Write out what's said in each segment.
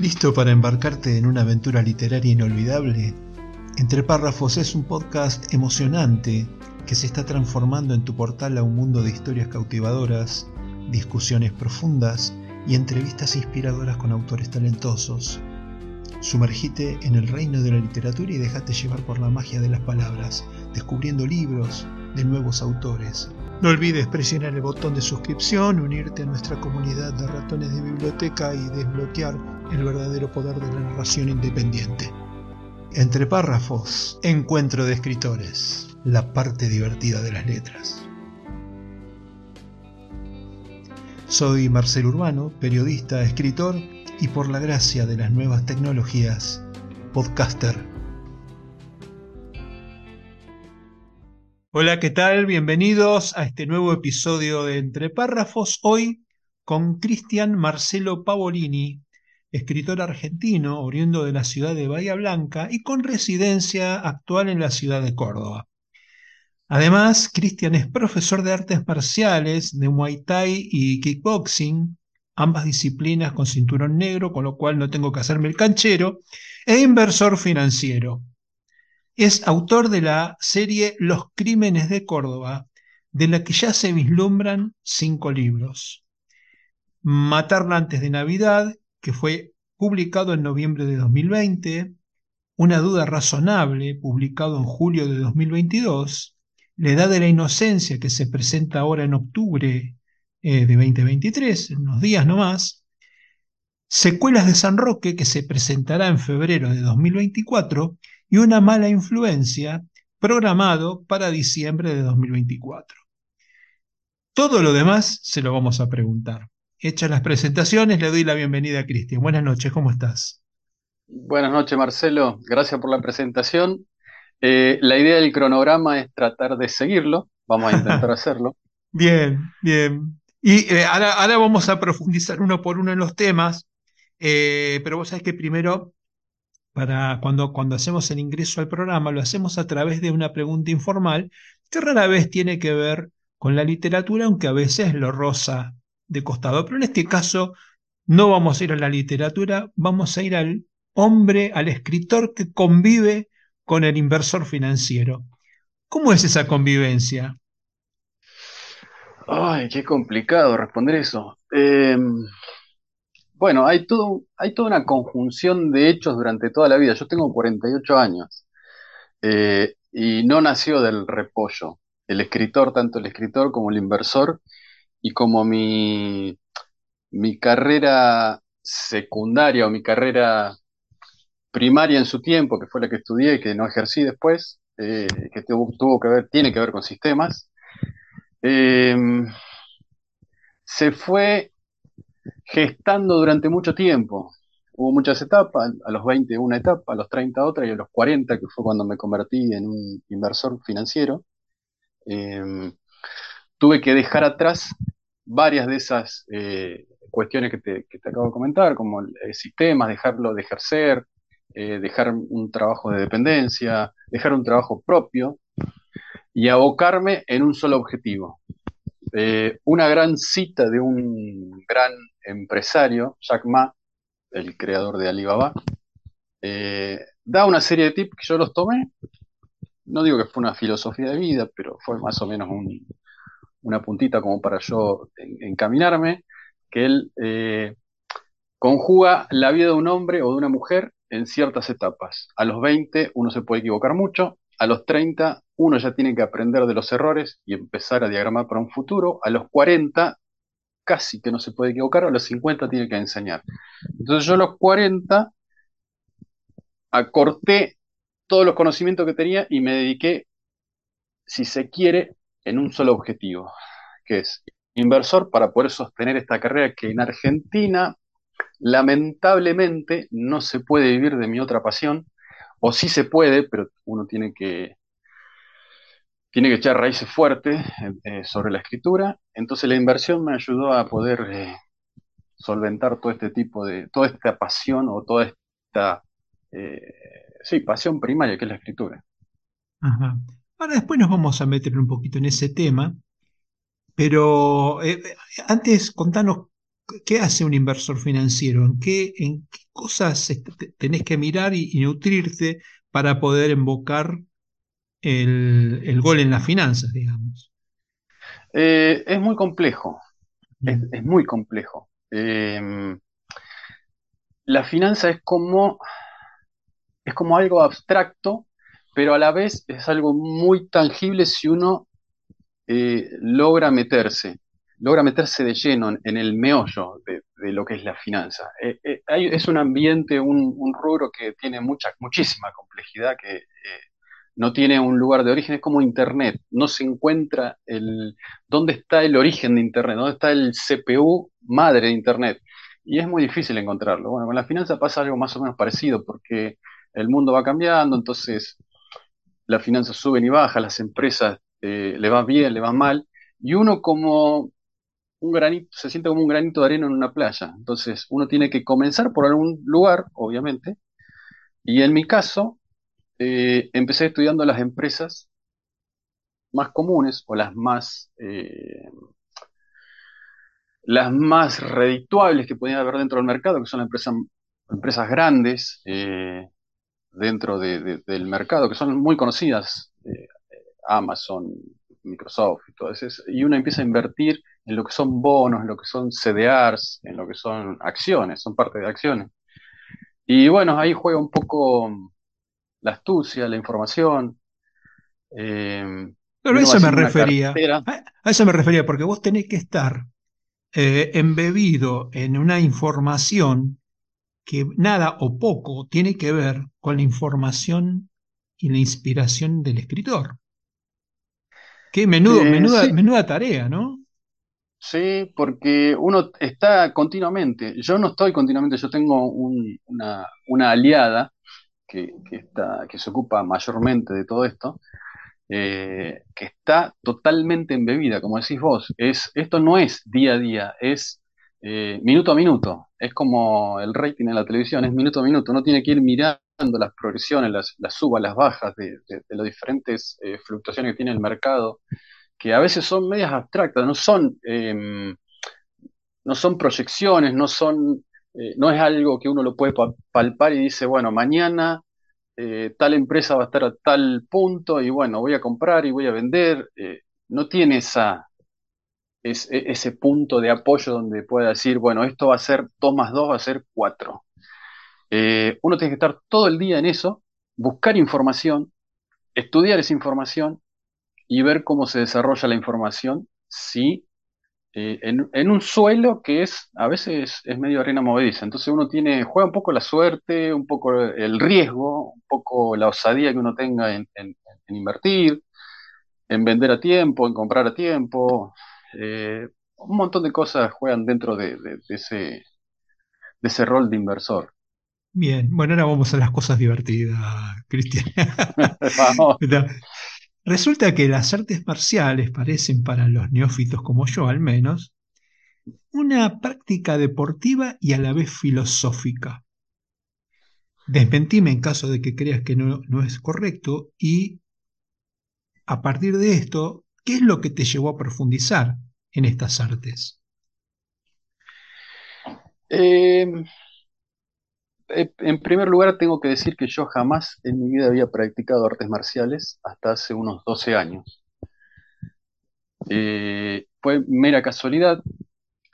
¿Listo para embarcarte en una aventura literaria inolvidable? Entre Párrafos es un podcast emocionante que se está transformando en tu portal a un mundo de historias cautivadoras, discusiones profundas y entrevistas inspiradoras con autores talentosos. Sumergite en el reino de la literatura y déjate llevar por la magia de las palabras, descubriendo libros de nuevos autores. No olvides presionar el botón de suscripción, unirte a nuestra comunidad de ratones de biblioteca y desbloquear el verdadero poder de la narración independiente. Entre párrafos, encuentro de escritores, la parte divertida de las letras. Soy Marcel Urbano, periodista, escritor y por la gracia de las nuevas tecnologías, podcaster. Hola, ¿qué tal? Bienvenidos a este nuevo episodio de Entre Párrafos, hoy con Cristian Marcelo Pavolini, escritor argentino oriundo de la ciudad de Bahía Blanca y con residencia actual en la ciudad de Córdoba. Además, Cristian es profesor de artes marciales, de Muay Thai y kickboxing, ambas disciplinas con cinturón negro, con lo cual no tengo que hacerme el canchero, e inversor financiero. Es autor de la serie Los Crímenes de Córdoba, de la que ya se vislumbran cinco libros. Matarla antes de Navidad, que fue publicado en noviembre de 2020, Una duda razonable, publicado en julio de 2022, La edad de la inocencia, que se presenta ahora en octubre eh, de 2023, en unos días nomás, Secuelas de San Roque, que se presentará en febrero de 2024, y Una mala influencia, programado para diciembre de 2024. Todo lo demás se lo vamos a preguntar. Hechas las presentaciones, le doy la bienvenida a Cristian. Buenas noches, ¿cómo estás? Buenas noches, Marcelo. Gracias por la presentación. Eh, la idea del cronograma es tratar de seguirlo. Vamos a intentar hacerlo. Bien, bien. Y eh, ahora, vamos a profundizar uno por uno en los temas, eh, pero vos sabés que primero, para cuando, cuando hacemos el ingreso al programa, lo hacemos a través de una pregunta informal que rara vez tiene que ver con la literatura, aunque a veces lo rosa de costado. Pero en este caso no vamos a ir a la literatura, vamos a ir al hombre, al escritor que convive con el inversor financiero. ¿Cómo es esa convivencia? Ay, qué complicado responder eso. Em, bueno, hay, todo, hay toda una conjunción de hechos durante toda la vida. Yo tengo 48 años eh, y no nació del repollo. El escritor, tanto el escritor como el inversor, y como mi, mi carrera secundaria o mi carrera primaria en su tiempo, que fue la que estudié y que no ejercí después, eh, que tuvo, que ver, tiene que ver con sistemas, em, se fue gestando durante mucho tiempo. Hubo muchas etapas, a los 20 una etapa, a los 30 otra y a los 40, que fue cuando me convertí en un inversor financiero. Em, tuve que dejar atrás varias de esas eh, cuestiones que te, acabo de comentar, como el, sistemas, dejarlo de ejercer, eh, dejar un trabajo de dependencia, dejar un trabajo propio y abocarme en un solo objetivo. Eh, una gran cita de un gran empresario, Jack Ma, el creador de Alibaba, da una serie de tips que yo los tomé. No digo que fue una filosofía de vida, pero fue más o menos un, una puntita como para yo encaminarme, que él eh, conjuga la vida de un hombre o de una mujer en ciertas etapas. A los 20 uno se puede equivocar mucho, a los 30 uno ya tiene que aprender de los errores y empezar a diagramar para un futuro, a los 40 casi que no se puede equivocar, a los 50 tiene que enseñar. Entonces yo a los 40 acorté todos los conocimientos que tenía y me dediqué, si se quiere, en un solo objetivo, que es inversor para poder sostener esta carrera que en Argentina lamentablemente no se puede vivir de mi otra pasión, o sí se puede, pero uno tiene que, tiene que echar raíces fuertes eh, sobre la escritura. Entonces la inversión me ayudó a poder eh, solventar todo este tipo de, toda esta pasión o toda esta, eh, sí, pasión primaria que es la escritura. Ajá. Ahora después nos vamos a meter un poquito en ese tema, pero eh, antes contanos ¿qué hace un inversor financiero? ¿En qué, en qué cosas tenés que mirar y, nutrirte para poder invocar el, gol en las finanzas, digamos? Eh, es muy complejo, es, muy complejo. Em, la finanza es como, es como algo abstracto, pero a la vez es algo muy tangible si uno eh, logra meterse logra meterse de lleno en, el meollo de, lo que es la finanza. Eh, eh, es un ambiente, un, rubro que tiene mucha, muchísima complejidad, que no tiene un lugar de origen, es como Internet, no se encuentra el, dónde está el origen de Internet, dónde está el CPU madre de Internet. Y es muy difícil encontrarlo. Bueno, con la finanza pasa algo más o menos parecido, porque el mundo va cambiando, entonces las finanzas suben y bajan, las empresas le va bien, le va mal, y uno como un granito, se siente como un granito de arena en una playa. Entonces, uno tiene que comenzar por algún lugar, obviamente. Y en mi caso, eh, empecé estudiando las empresas más comunes o las más, eh, las más redituables que podía haber dentro del mercado, que son las empresas, empresas grandes eh, dentro del mercado, que son muy conocidas, Amazon, Microsoft y todo eso. Y uno empieza a invertir en lo que son bonos, en lo que son CDRs, en lo que son acciones, son parte de acciones. Y bueno, ahí juega un poco la astucia, la información. Eh, Pero a eso me refería. A eso me refería, porque vos tenés que estar eh, embebido en una información que nada o poco tiene que ver con la información y la inspiración del escritor. Qué menudo, eh, menuda, menuda tarea, ¿no? Sí, porque uno está continuamente, yo no estoy continuamente, yo tengo una, aliada que, está, que se ocupa mayormente de todo esto, eh, que está totalmente embebida, como decís vos, es, esto no es día a día, es eh, minuto a minuto, es como el rating en la televisión, es minuto a minuto, uno tiene que ir mirando las progresiones, las, subas, las bajas de, de, las diferentes eh, fluctuaciones que tiene el mercado que a veces son medias abstractas, no son, em, no son proyecciones, no son, eh, no es algo que uno lo puede palpar y dice, bueno, mañana eh, tal empresa va a estar a tal punto y bueno, voy a comprar y voy a vender. No tiene esa, e, ese punto de apoyo donde pueda decir, bueno, esto va a ser 2 más 2, va a ser 4. Uno tiene que estar todo el día en eso, buscar información, estudiar esa información y ver cómo se desarrolla la información si eh, en, un suelo que es a veces es medio arena movediza. Entonces uno tiene, juega un poco la suerte, un poco el riesgo, un poco la osadía que uno tenga en, invertir, en vender a tiempo, en comprar a tiempo. Eh, un montón de cosas juegan dentro de, ese, de ese rol de inversor. Bien, bueno, ahora vamos a las cosas divertidas, Cristian. Vamos. Resulta que las artes marciales parecen para los neófitos como yo al menos una práctica deportiva y a la vez filosófica. Desmentime en caso de que creas que no, es correcto y a partir de esto, ¿qué es lo que te llevó a profundizar en estas artes? Eh, en primer lugar, tengo que decir que yo jamás en mi vida había practicado artes marciales hasta hace unos 12 años. Eh, fue mera casualidad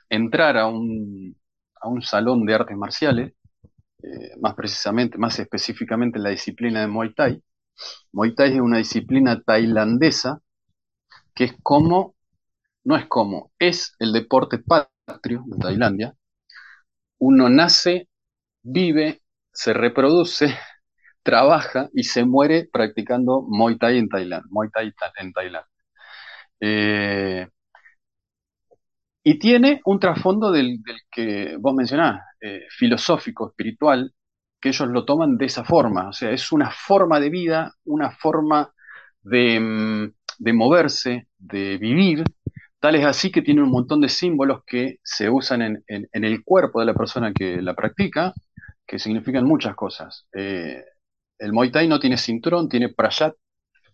entrar a un, salón de artes marciales, eh, más precisamente, más específicamente la disciplina de Muay Thai. Muay Thai es una disciplina tailandesa que es como, no es como, es el deporte patrio de Tailandia. Uno nace vive, se reproduce, trabaja y se muere practicando Muay Thai en Tailandia. Muay Thai en Tailandia. Eh, y tiene un trasfondo del, que vos mencionás, eh, filosófico, espiritual, que ellos lo toman de esa forma. O sea, es una forma de vida, una forma de, mm, moverse, de vivir, tal es así que tiene un montón de símbolos que se usan en, el cuerpo de la persona que la practica que significan muchas cosas. Eh, el Muay Thai no tiene cinturón, tiene prayat,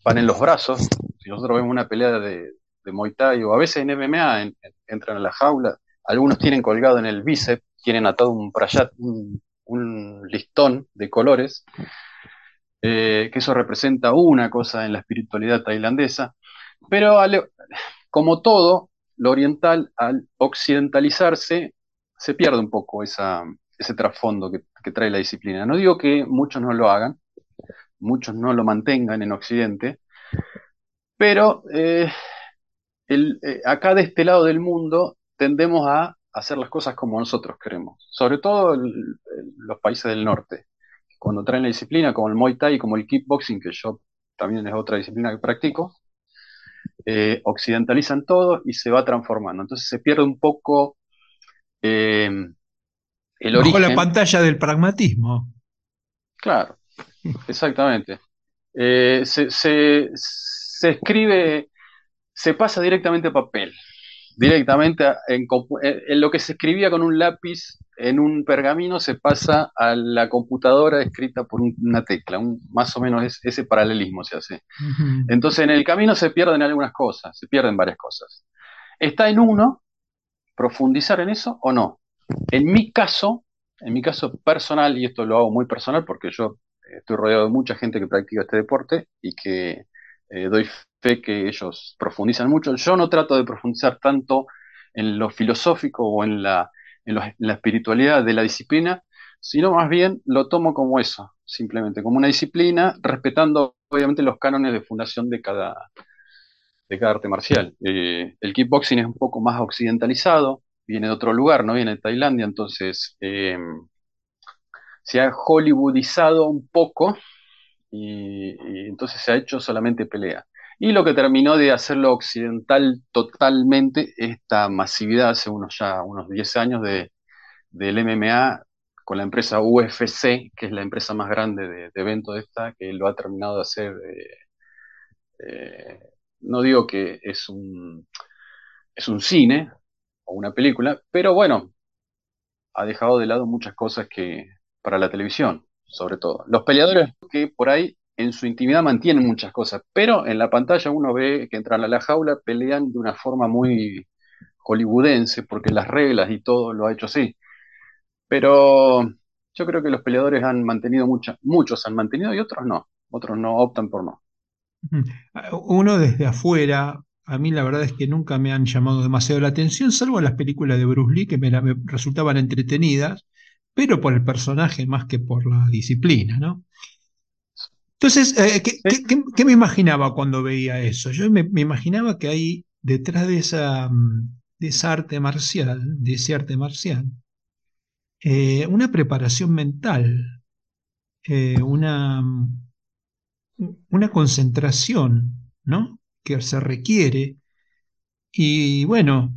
van en los brazos. Si nosotros vemos una pelea de, Muay Thai o a veces en MMA entran a la jaula, algunos tienen colgado en el bíceps, tienen atado un prayat, un, un listón de colores, eh, que eso representa una cosa en la espiritualidad tailandesa, pero como todo, lo oriental al occidentalizarse se pierde un poco esa, ese trasfondo que, trae la disciplina. No digo que muchos no lo hagan, muchos no lo mantengan en Occidente, pero eh, eh, acá de este lado del mundo tendemos a hacer las cosas como nosotros queremos, sobre todo los países del norte. Cuando traen la disciplina, como el Muay Thai, como el kickboxing, que yo también es otra disciplina que practico, eh, occidentalizan todo y se va transformando. Entonces se pierde un poco el Bajo la pantalla del pragmatismo. Claro, exactamente. Eh, se, se escribe, se pasa directamente a papel directamente en, lo que se escribía con un lápiz en un pergamino se pasa a la computadora escrita por una tecla, más o menos ese paralelismo se hace. Entonces en el camino se pierden algunas cosas, se pierden varias cosas. Está en uno profundizar en eso o no. En mi caso, en mi caso personal, y esto lo hago muy personal porque yo estoy rodeado de mucha gente que practica este deporte y que eh, doy fe que ellos profundizan mucho. Yo no trato de profundizar tanto en lo filosófico o en la, en, la espiritualidad de la disciplina, sino más bien lo tomo como eso, simplemente, como una disciplina, respetando obviamente los cánones de fundación de cada, de cada arte marcial. Eh, el kickboxing es un poco más occidentalizado, viene de otro lugar, no viene de Tailandia, entonces eh, se ha hollywoodizado un poco y, entonces se ha hecho solamente pelea. Y lo que terminó de hacerlo occidental totalmente, esta masividad hace unos ya unos 10 años de, del MMA con la empresa UFC, que es la empresa más grande de, eventos de esta, que lo ha terminado de hacer. Eh, eh, no digo que es un, es un cine una película, pero bueno, ha dejado de lado muchas cosas que para la televisión sobre todo. Los peleadores que por ahí en su intimidad mantienen muchas cosas, pero en la pantalla uno ve que entran a la jaula, pelean de una forma muy hollywoodense, porque las reglas y todo lo ha hecho así. Pero yo creo que los peleadores han mantenido muchas, muchos han mantenido y otros no, otros no optan por no. Uno desde afuera, a mí la verdad es que nunca me han llamado demasiado la atención, salvo las películas de Bruce Lee que me resultaban entretenidas, pero por el personaje más que por la disciplina, ¿no? Entonces, eh, ¿qué, me imaginaba cuando veía eso? Yo me, imaginaba que ahí, detrás de esa, mm, de esa arte marcial, de ese arte marcial, eh, una preparación mental, eh, una, mm, una concentración, ¿no? Que se requiere. Y bueno,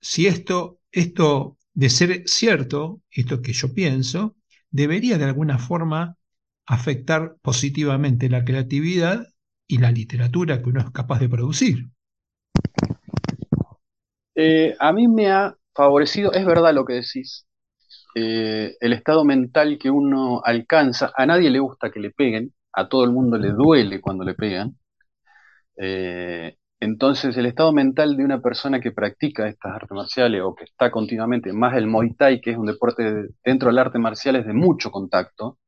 si esto, esto de ser cierto, esto que yo pienso, debería de alguna forma afectar positivamente la creatividad y la literatura que uno es capaz de producir. Eh, a mí me ha favorecido, es verdad lo que decís, eh, el estado mental que uno alcanza, a nadie le gusta que le peguen, a todo el mundo le duele cuando le pegan, eh, entonces, el estado mental de una persona que practica estas artes marciales o que está continuamente, más el Muay Thai, que es un deporte dentro del arte marcial, es de mucho contacto.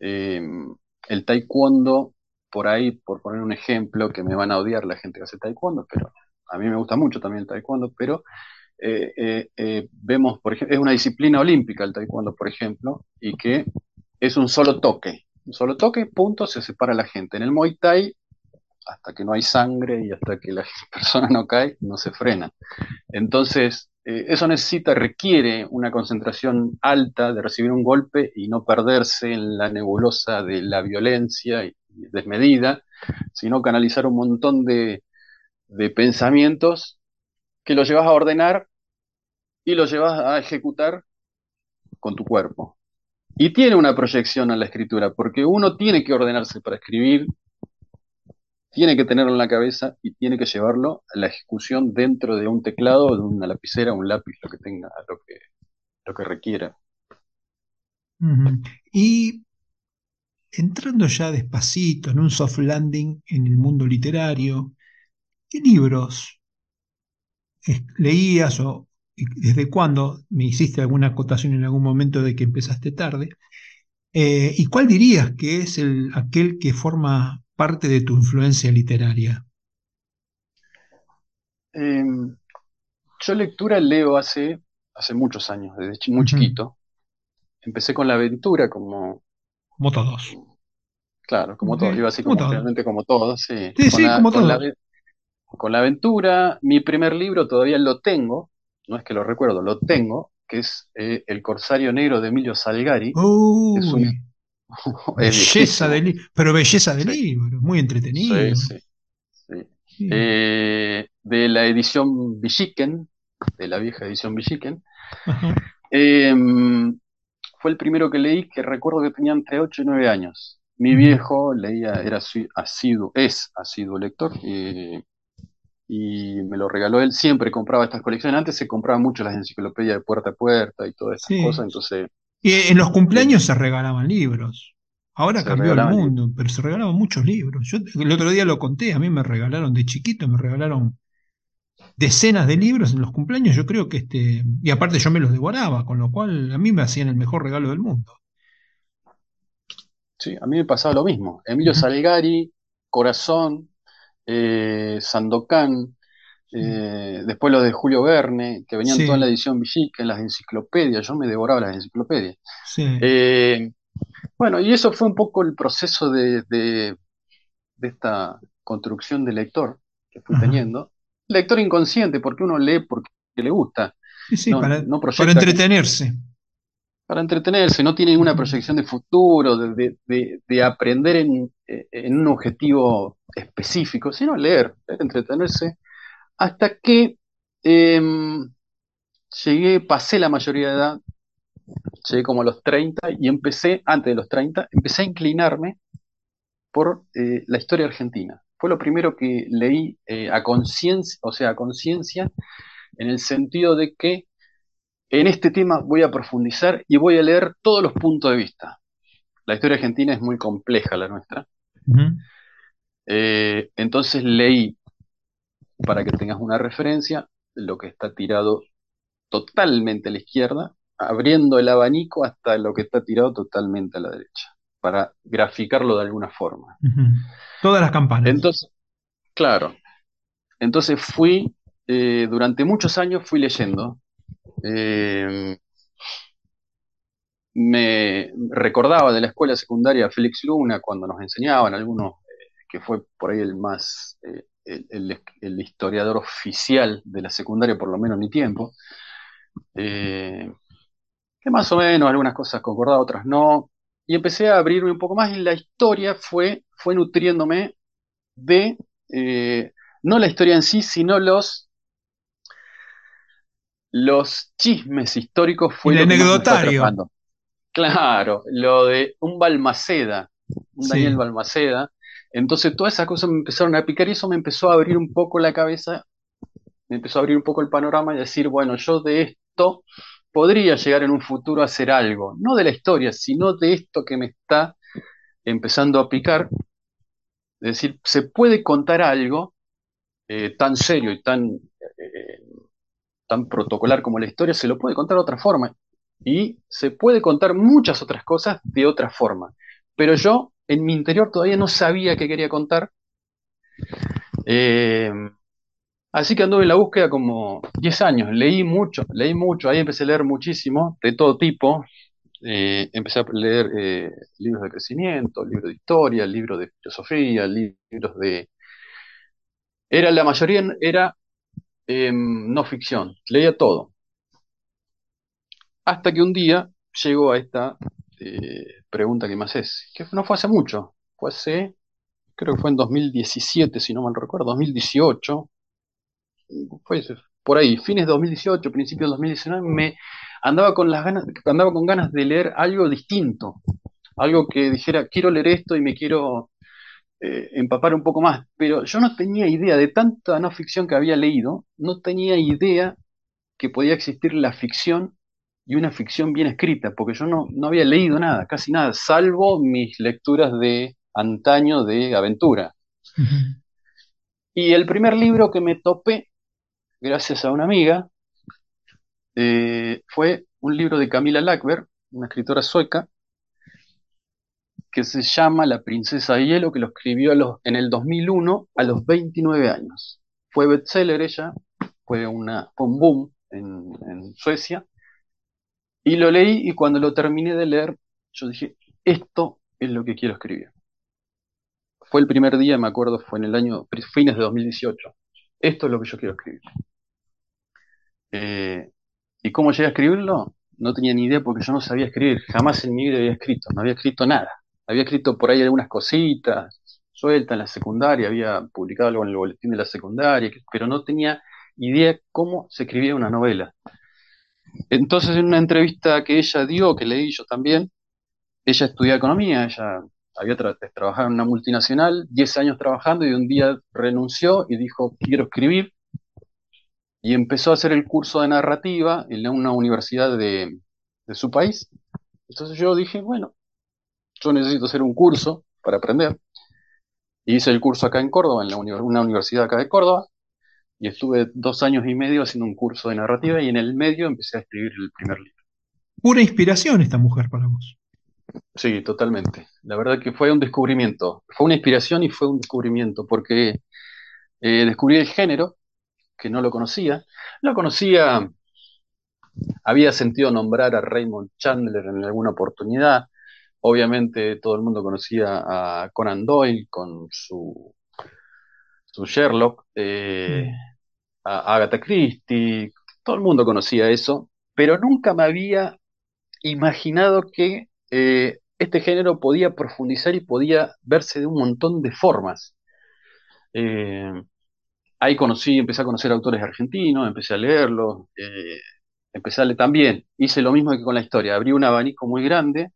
Eh, el Taekwondo, por ahí, por poner un ejemplo, que me van a odiar la gente que hace Taekwondo, pero a mí me gusta mucho también el Taekwondo, pero eh, eh, vemos, por ejemplo, es una disciplina olímpica el Taekwondo, por ejemplo, y que es un solo toque. Un solo toque, punto, se separa la gente. En el Muay Thai hasta que no hay sangre y hasta que la persona no cae, no se frena. Entonces, eh, eso necesita, requiere una concentración alta de recibir un golpe y no perderse en la nebulosa de la violencia y desmedida, sino canalizar un montón de, de pensamientos que los llevas a ordenar y los llevas a ejecutar con tu cuerpo. Y tiene una proyección a la escritura, porque uno tiene que ordenarse para escribir tiene que tenerlo en la cabeza y tiene que llevarlo a la ejecución dentro de un teclado, de una lapicera, un lápiz, lo que tenga, lo que, lo que requiera. Y entrando ya despacito en un soft landing en el mundo literario, ¿qué libros leías o desde cuándo, me hiciste alguna acotación en algún momento de que empezaste tarde, eh, ¿y cuál dirías que es el, aquel que forma parte de tu influencia literaria? Em, yo lectura leo hace, hace muchos años, desde muy chiquito. Empecé con la aventura como... Como todos. Claro, como todos, iba así como, realmente como todos, sí. Sí, sí, como todos. con la aventura, mi primer libro todavía lo tengo, no es que lo recuerdo, lo tengo, que es eh, El Corsario Negro de Emilio Salgari. es belleza de libro, pero belleza de libro, muy entretenido. Sí, sí. Eh, de la edición Villiquen, de la vieja edición Villiquen. Em, fue el primero que leí que recuerdo que tenía entre 8 y 9 años. Mi viejo leía, era asiduo, es asiduo lector, y y me lo regaló él. Siempre compraba estas colecciones. Antes se compraba mucho las enciclopedias de puerta a puerta y todas esas cosas, entonces... Y en los cumpleaños se regalaban libros. Ahora cambió el mundo, pero se regalaban muchos libros. Yo el otro día lo conté, a mí me regalaron de chiquito, me regalaron decenas de libros en los cumpleaños. Yo creo que este. Y aparte yo me los devoraba, con lo cual a mí me hacían el mejor regalo del mundo. Sí, a mí me pasaba lo mismo. Emilio Salgari, Corazón, eh, Sandokan, eh, después los de Julio Verne, que venían toda en la edición Villica, en las enciclopedias, yo me devoraba las enciclopedias. Eh, bueno, y eso fue un poco el proceso de, de, esta construcción de lector que fui teniendo. Lector inconsciente, porque uno lee porque le gusta. para, para entretenerse para entretenerse, no tiene ninguna proyección de futuro, de, aprender en, un objetivo específico, sino leer, entretenerse, hasta que em, llegué, pasé la mayoría de edad, llegué como a los 30 y empecé, antes de los 30, empecé a inclinarme por eh, la historia argentina. Fue lo primero que leí eh, a conciencia, o sea, a conciencia, en el sentido de que en este tema voy a profundizar y voy a leer todos los puntos de vista. La historia argentina es muy compleja, la nuestra. Eh, entonces leí, para que tengas una referencia, lo que está tirado totalmente a la izquierda, abriendo el abanico hasta lo que está tirado totalmente a la derecha, para graficarlo de alguna forma. Todas las campanas. Entonces, claro. Entonces fui, eh, durante muchos años fui leyendo eh, me recordaba de la escuela secundaria Félix Luna cuando nos enseñaban algunos, eh, que fue por ahí el más, eh, el, historiador oficial de la secundaria, por lo menos en mi tiempo, que más o menos algunas cosas concordaba, otras no, y empecé a abrirme un poco más y la historia fue, fue nutriéndome de, no la historia en sí, sino los los chismes históricos fue el anecdotario. Claro, lo de un Balmaceda, un Daniel Balmaceda. Entonces todas esas cosas me empezaron a picar y eso me empezó a abrir un poco la cabeza, me empezó a abrir un poco el panorama y decir, bueno, yo de esto podría llegar en un futuro a hacer algo, no de la historia, sino de esto que me está empezando a picar. Es decir, se puede contar algo eh, tan serio y tan eh, tan protocolar como la historia, se lo puede contar de otra forma. Y se puede contar muchas otras cosas de otra forma. Pero yo, en mi interior, todavía no sabía qué quería contar. Eh, así que anduve en la búsqueda como 10 años. Leí mucho, leí mucho. Ahí empecé a leer muchísimo, de todo tipo. Eh, empecé a leer eh, libros de crecimiento, libros de historia, libros de filosofía, libros de... Era la mayoría, era Em, no ficción, leía todo. Hasta que un día llegó a esta pregunta que más es, que no fue hace mucho, fue hace, creo que fue en 2017, si no mal recuerdo, 2018, fue por ahí, fines de 2018, principios de 2019, me andaba con las ganas, andaba con ganas de leer algo distinto, algo que dijera, quiero leer esto y me quiero eh, empapar un poco más, pero yo no tenía idea de tanta no ficción que había leído, no tenía idea que podía existir la ficción y una ficción bien escrita, porque yo no, no había leído nada, casi nada, salvo mis lecturas de antaño de aventura. Y el primer libro que me topé, gracias a una amiga, eh, fue un libro de Camila Lackberg, una escritora sueca, que se llama La princesa de hielo, que lo escribió en el 2001 a los 29 años. Fue bestseller ella, fue, una, un boom en, Suecia, y lo leí y cuando lo terminé de leer, yo dije, esto es lo que quiero escribir. Fue el primer día, me acuerdo, fue en el año, fines de 2018. Esto es lo que yo quiero escribir. Eh, ¿Y cómo llegué a escribirlo? No tenía ni idea porque yo no sabía escribir. Jamás en mi vida había escrito, no había escrito nada. Había escrito por ahí algunas cositas sueltas en la secundaria, había publicado algo en el boletín de la secundaria, pero no tenía idea cómo se escribía una novela. Entonces, en una entrevista que ella dio, que leí yo también, ella estudia economía, ella había trabajado en una multinacional, 10 años trabajando y un día renunció y dijo, quiero escribir, y empezó a hacer el curso de narrativa en una universidad de, su país. Entonces yo dije, bueno, yo necesito hacer un curso para aprender. Y hice el curso acá en Córdoba, en una universidad acá de Córdoba, y estuve dos años y medio haciendo un curso de narrativa y en el medio empecé a escribir el primer libro. Pura inspiración esta mujer para vos. Sí, totalmente. La verdad que fue un descubrimiento. Fue una inspiración y fue un descubrimiento, porque eh, descubrí el género, que no lo conocía. Lo conocía, había sentido nombrar a Raymond Chandler en alguna oportunidad. Obviamente todo el mundo conocía a Conan Doyle con su, su Sherlock, eh, Agatha Christie, todo el mundo conocía eso, pero nunca me había imaginado que eh, este género podía profundizar y podía verse de un montón de formas. Eh, ahí conocí, empecé a conocer autores argentinos, empecé a leerlos, eh, empecé a leer también. Hice lo mismo que con la historia, abrí un abanico muy grande,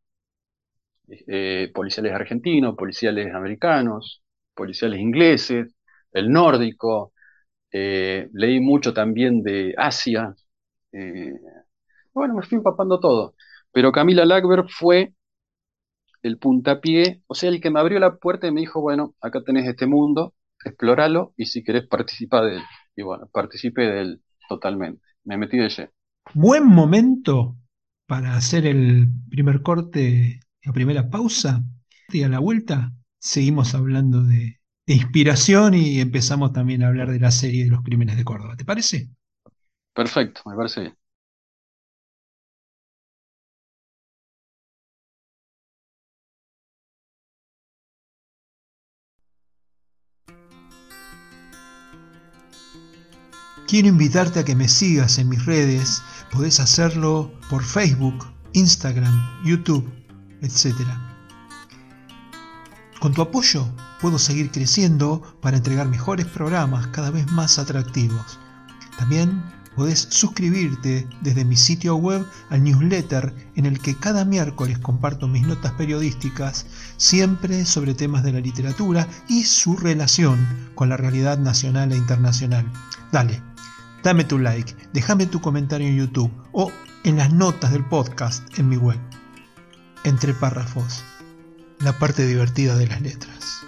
policiales argentinos, policiales americanos, policiales ingleses, el nórdico, leí mucho también de Asia. bueno, me fui empapando todo. Pero Camila Lackberg fue el puntapié, o sea, el que me abrió la puerta y me dijo, bueno, acá tenés este mundo, explóralo y si querés participar de él. Y bueno, participé de él totalmente. Me metí de lleno. Buen momento para hacer el primer corte, la primera pausa. Y a la vuelta seguimos hablando de, de inspiración y empezamos también a hablar de la serie de los crímenes de Córdoba. ¿Te parece? Perfecto, me parece bien. Quiero invitarte a que me sigas en mis redes. Podés hacerlo por Facebook, Instagram, YouTube, etc. Con tu apoyo puedo seguir creciendo para entregar mejores programas cada vez más atractivos. También podés suscribirte desde mi sitio web al newsletter en el que cada miércoles comparto mis notas periodísticas, siempre sobre temas de la literatura y su relación con la realidad nacional e internacional. Dale, Dame tu like, déjame tu comentario en YouTube o en las notas del podcast en mi web. Entre párrafos, la parte divertida de las letras.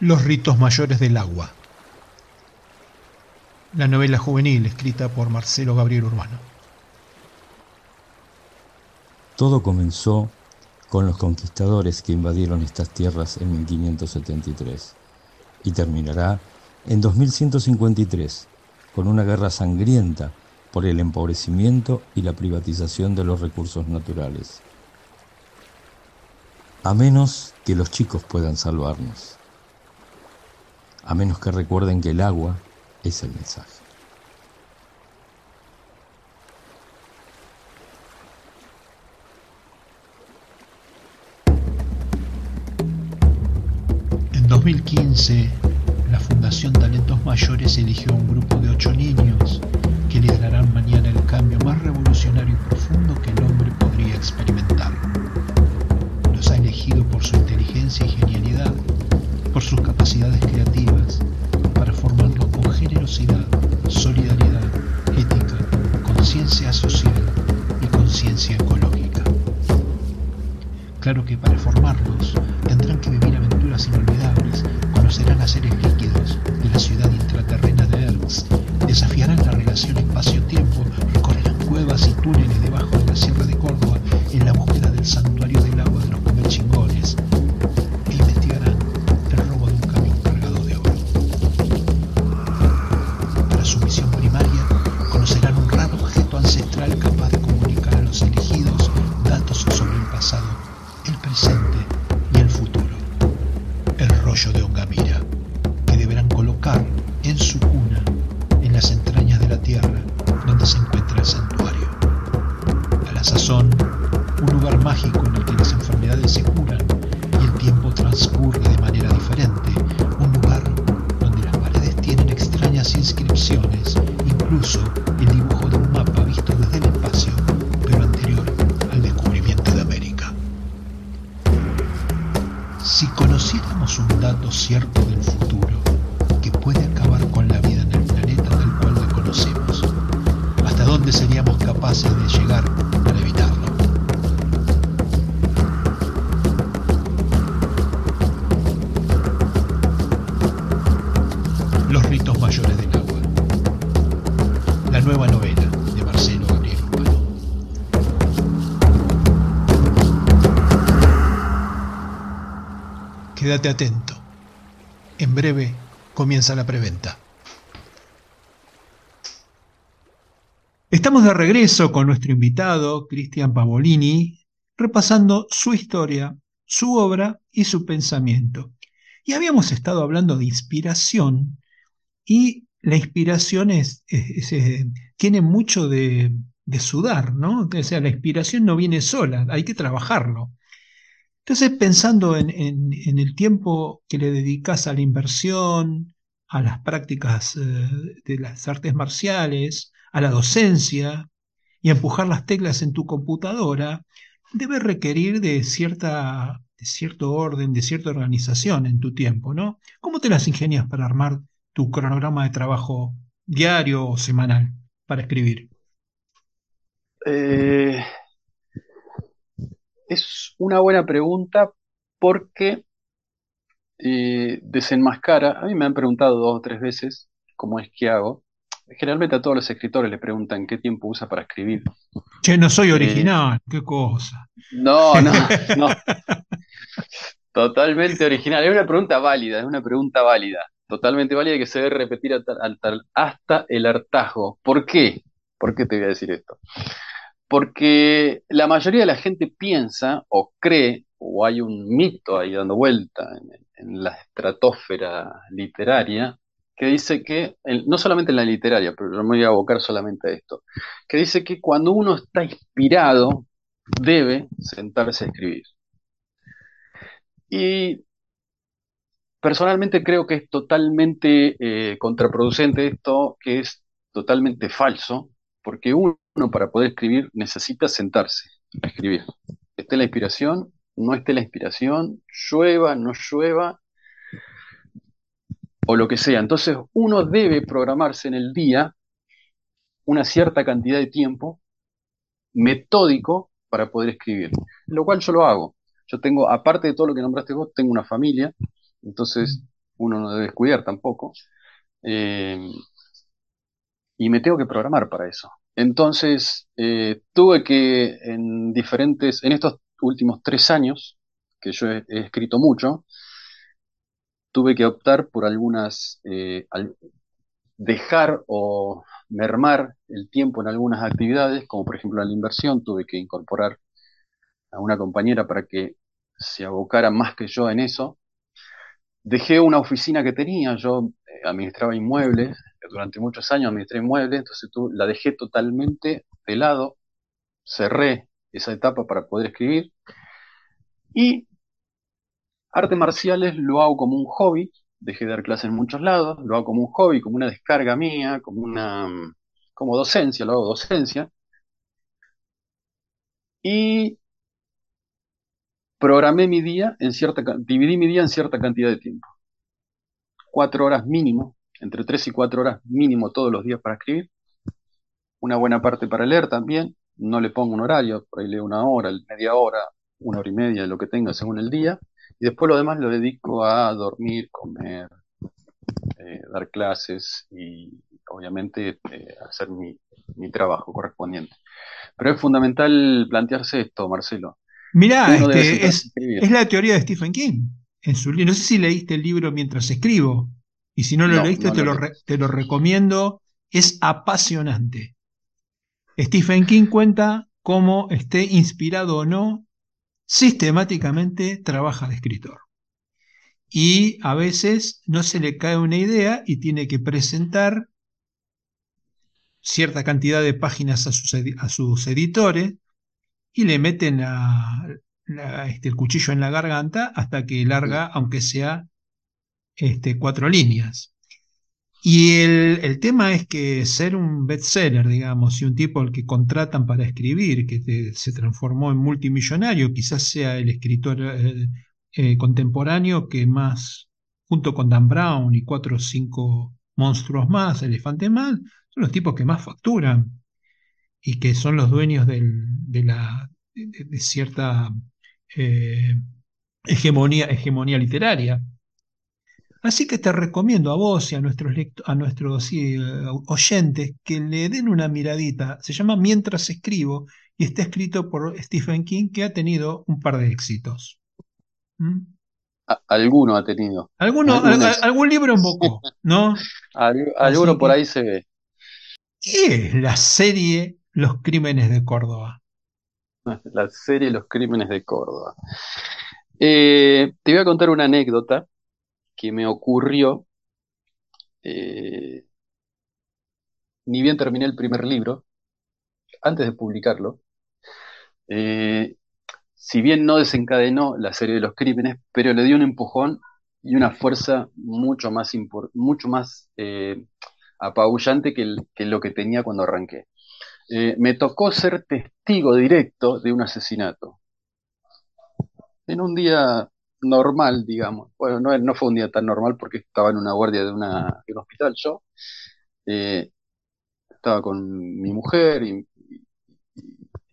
Los ritos mayores del agua. La novela juvenil escrita por Marcelo Gabriel Urbano. Todo comenzó con los conquistadores que invadieron estas tierras en 1573 y terminará en 2153 con una guerra sangrienta por el empobrecimiento y la privatización de los recursos naturales. A menos que los chicos puedan salvarnos. A menos que recuerden que el agua es el mensaje. En 2015, la Fundación Talentos Mayores eligió a un grupo de ocho niños que liderarán mañana el cambio más revolucionario y profundo que el hombre podría experimentar. Los ha elegido por su inteligencia y genialidad, por sus capacidades creativas, para formarlos con generosidad, solidaridad, ética, conciencia social y conciencia ecológica. Claro que para formarlos tendrán que vivir aventuras inolvidables, conocerán a seres líquidos de la ciudad intraterrena de Erz, desafiarán la relación espacio-tiempo, recorrerán cuevas y túneles debajo de la Sierra de Córdoba Quédate atento. En breve comienza la preventa. Estamos de regreso con nuestro invitado, Cristian Pavolini, repasando su historia, su obra y su pensamiento. Y habíamos estado hablando de inspiración y la inspiración es, eh, tiene mucho de, de sudar, ¿no? O sea, la inspiración no viene sola, hay que trabajarlo. Entonces, pensando en, el tiempo que le dedicas a la inversión, a las prácticas eh, de las artes marciales, a la docencia y a empujar las teclas en tu computadora, debe requerir de cierta, de cierto orden, de cierta organización en tu tiempo, ¿no? ¿Cómo te las ingenias para armar tu cronograma de trabajo diario o semanal para escribir? Eh, es una buena pregunta porque eh, desenmascara. A mí me han preguntado dos o tres veces cómo es que hago. Generalmente a todos los escritores le preguntan qué tiempo usa para escribir. Che, no soy Eh, original, qué cosa. No, no, no. Totalmente original. Es una pregunta válida, es una pregunta válida. Totalmente válida que se debe repetir hasta el hartazgo. ¿Por qué? ¿Por qué te voy a decir esto? Porque la mayoría de la gente piensa o cree, o hay un mito ahí dando vuelta en, la estratosfera literaria, que dice que, no solamente en la literaria, pero yo me voy a abocar solamente a esto, que dice que cuando uno está inspirado, debe sentarse a escribir. Y personalmente creo que es totalmente eh, contraproducente esto, que es totalmente falso, porque uno para poder escribir necesita sentarse a escribir. Esté la inspiración, no esté la inspiración, llueva, no llueva, o lo que sea. Entonces uno debe programarse en el día una cierta cantidad de tiempo metódico para poder escribir, lo cual yo lo hago. Yo tengo, aparte de todo lo que nombraste vos, tengo una familia, entonces uno no debe descuidar tampoco, eh, y me tengo que programar para eso. Entonces, eh, tuve que en diferentes, en estos últimos tres años, que yo he, escrito mucho, tuve que optar por algunas, eh, dejar o mermar el tiempo en algunas actividades, como por ejemplo en la inversión, tuve que incorporar a una compañera para que se abocara más que yo en eso. Dejé una oficina que tenía, yo eh, administraba inmuebles, durante muchos años administré inmuebles, entonces tu- la dejé totalmente de lado, cerré esa etapa para poder escribir y artes marciales lo hago como un hobby, dejé de dar clases en muchos lados, lo hago como un hobby, como una descarga mía, como una como docencia, lo hago docencia y programé mi día en cierta, dividí mi día en cierta cantidad de tiempo. Cuatro horas mínimo, entre tres y cuatro horas mínimo todos los días para escribir. Una buena parte para leer también. No le pongo un horario, por ahí leo una hora, media hora, una hora y media, lo que tenga según el día, y después lo demás lo dedico a dormir, comer, eh, dar clases y obviamente eh, hacer mi, mi trabajo correspondiente. Pero es fundamental plantearse esto, Marcelo. Mirá, este, es, es, la teoría de Stephen King. En su, no sé si leíste el libro mientras escribo, y si no lo leíste, te, lo, te lo recomiendo. Es apasionante. Stephen King cuenta cómo esté inspirado o no, sistemáticamente trabaja de escritor. Y a veces no se le cae una idea y tiene que presentar cierta cantidad de páginas a sus, editores y le meten este, el cuchillo en la garganta hasta que larga, aunque sea este, cuatro líneas. Y el, tema es que ser un bestseller, digamos, y un tipo al que contratan para escribir, que se transformó en multimillonario, quizás sea el escritor eh, eh, contemporáneo que más, junto con Dan Brown y cuatro o cinco monstruos más, elefantes más, son los tipos que más facturan y que son los dueños de, la, de, cierta eh, hegemonía, hegemonía literaria. Así que te recomiendo a vos y a nuestros, a nuestros eh, oyentes que le den una miradita. Se llama Mientras escribo y está escrito por Stephen King, que ha tenido un par de éxitos. ¿Mm? Alguno ha tenido. Alguno, algún libro en poco, ¿no? alguno por ahí se ve. ¿Qué es la serie Los Crímenes de Córdoba? La serie Los Crímenes de Córdoba. Eh, te voy a contar una anécdota que me ocurrió, eh, ni bien terminé el primer libro, antes de publicarlo, eh, si bien no desencadenó la serie de los crímenes, pero le dio un empujón y una fuerza mucho más, mucho más eh, apabullante que, que, lo que tenía cuando arranqué. me tocó ser testigo directo de un asesinato. En un día normal, digamos. Bueno, no, no, fue un día tan normal porque estaba en una guardia de, una, un hospital yo. Eh, estaba con mi mujer y,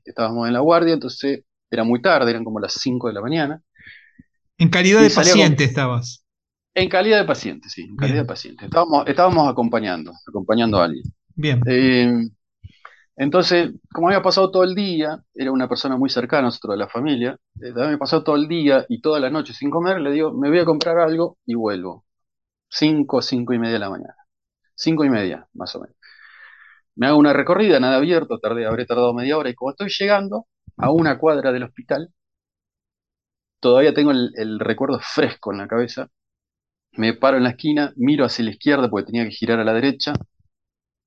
estábamos en la guardia, entonces era muy tarde, eran como las 5 de la mañana. ¿En calidad de paciente estabas? En calidad de paciente, sí, en calidad de paciente. Estábamos, estábamos acompañando, acompañando a alguien. Bien. Eh, entonces, como había pasado todo el día, era una persona muy cercana a nosotros de la familia, eh, había pasado todo el día y toda la noche sin comer, le digo, me voy a comprar algo y vuelvo. Cinco, cinco y media de la mañana. Cinco y media, más o menos. Me hago una recorrida, nada abierto, tardé, habré tardado media hora, y como estoy llegando a una cuadra del hospital, todavía tengo el, el recuerdo fresco en la cabeza, me paro en la esquina, miro hacia la izquierda porque tenía que girar a la derecha,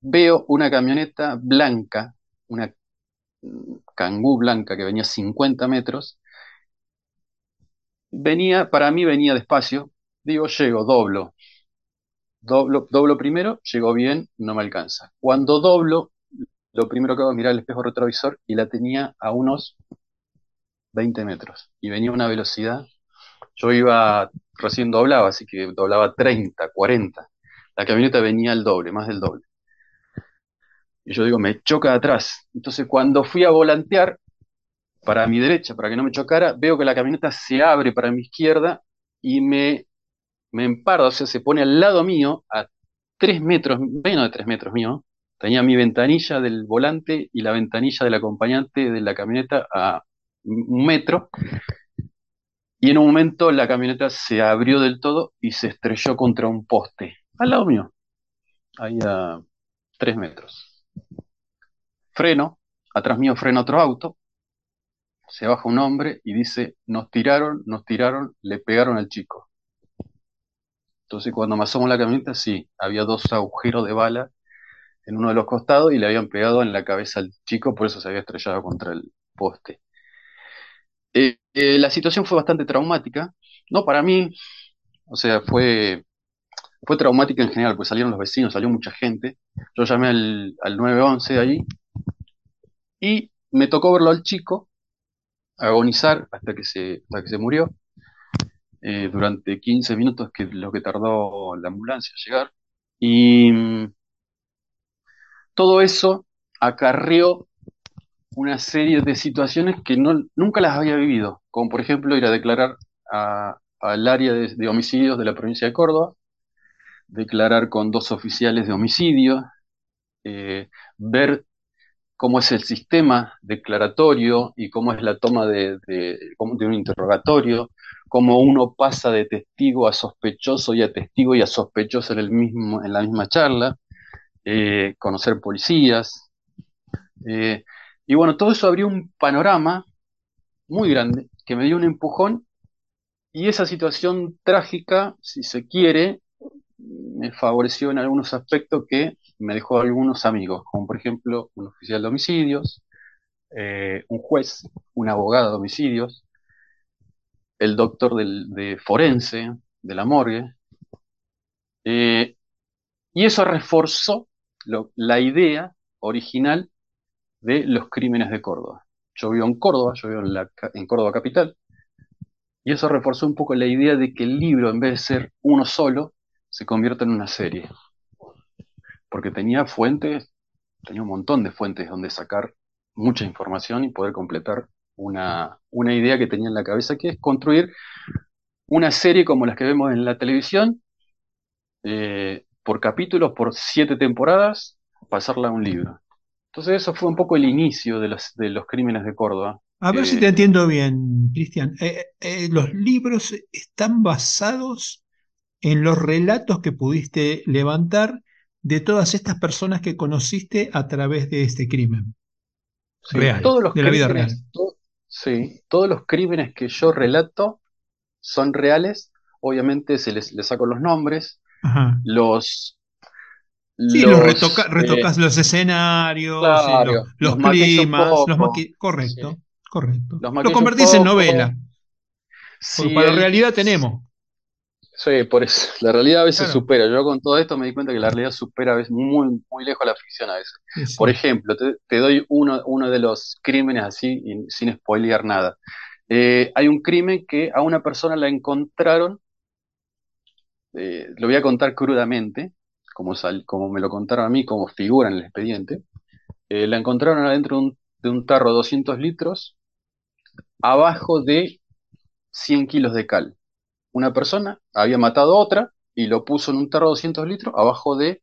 veo una camioneta blanca, una Kangoo blanca que venía 50 metros. Venía, para mí venía despacio. Digo, llego, doblo. Doblo, doblo primero, llego bien, no me alcanza. Cuando doblo, lo primero que hago es mirar el espejo retrovisor y la tenía a unos 20 metros. Y venía a una velocidad. Yo iba, recién doblaba, así que doblaba 30, 40. La camioneta venía al doble, más del doble. Y yo digo, me choca atrás. Entonces cuando fui a volantear para mi derecha, para que no me chocara, veo que la camioneta se abre para mi izquierda y me, me emparda, o sea, se pone al lado mío, a tres metros, menos de tres metros mío. Tenía mi ventanilla del volante y la ventanilla del acompañante de la camioneta a un metro. Y en un momento la camioneta se abrió del todo y se estrelló contra un poste, al lado mío, ahí a tres metros. Freno, atrás mío frena otro auto, se baja un hombre y dice, nos tiraron, nos tiraron, le pegaron al chico. Entonces cuando me asomo la camioneta, sí, había dos agujeros de bala en uno de los costados y le habían pegado en la cabeza al chico, por eso se había estrellado contra el poste. Eh, eh, la situación fue bastante traumática, no para mí, o sea, fue, fue traumática en general, pues salieron los vecinos, salió mucha gente. Yo llamé al, al 911 ahí y me tocó verlo al chico agonizar hasta que se, hasta que se murió. Eh, durante 15 minutos, que lo que tardó la ambulancia a llegar. Y mm, todo eso acarreó una serie de situaciones que no, nunca las había vivido, como por ejemplo ir a declarar al área de, homicidios de la provincia de Córdoba, declarar con dos oficiales de homicidio, eh, ver cómo es el sistema declaratorio y cómo es la toma de, un interrogatorio, cómo uno pasa de testigo a sospechoso y a testigo y a sospechoso en, el mismo, en la misma charla, eh, conocer policías. Eh, y bueno, todo eso abrió un panorama muy grande que me dio un empujón y esa situación trágica, si se quiere, me favoreció en algunos aspectos que me dejó algunos amigos, como por ejemplo un oficial de homicidios, eh, un juez, un abogado de homicidios, el doctor de forense, de la morgue, eh, y eso reforzó la idea original de los crímenes de Córdoba. Yo vivo en Córdoba, yo vivo en, en Córdoba capital, y eso reforzó un poco la idea de que el libro, en vez de ser uno solo, se convierte en una serie. Porque tenía fuentes, tenía un montón de fuentes donde sacar mucha información y poder completar una, idea que tenía en la cabeza, que es construir una serie como las que vemos en la televisión, eh, por capítulos, por siete temporadas, pasarla a un libro. Entonces eso fue un poco el inicio de los, de los crímenes de Córdoba. A ver si te entiendo bien, Cristian. Eh, eh, los libros están basados en los relatos que pudiste levantar de todas estas personas que conociste a través de este crimen. real, todos los de la vida real. sí, todos los crímenes que yo relato son reales. Obviamente se les, saco los nombres, los Sí, los, retocas los escenarios, los, climas, los correcto, correcto. Lo convertís en novela. Sí, para la realidad tenemos. Sí, por eso. La realidad a veces supera. Yo con todo esto me di cuenta que la realidad supera a veces muy, muy lejos a la ficción a veces. Por ejemplo, te, doy uno, uno, de los crímenes así, sin spoilear nada. Eh, hay un crimen que a una persona la encontraron, eh, lo voy a contar crudamente, como, como me lo contaron a mí, como figura en el expediente. Eh, la encontraron adentro de un, de un tarro de 200 litros, abajo de 100 kilos de cal una persona había matado a otra y lo puso en un tarro de 200 litros, abajo de,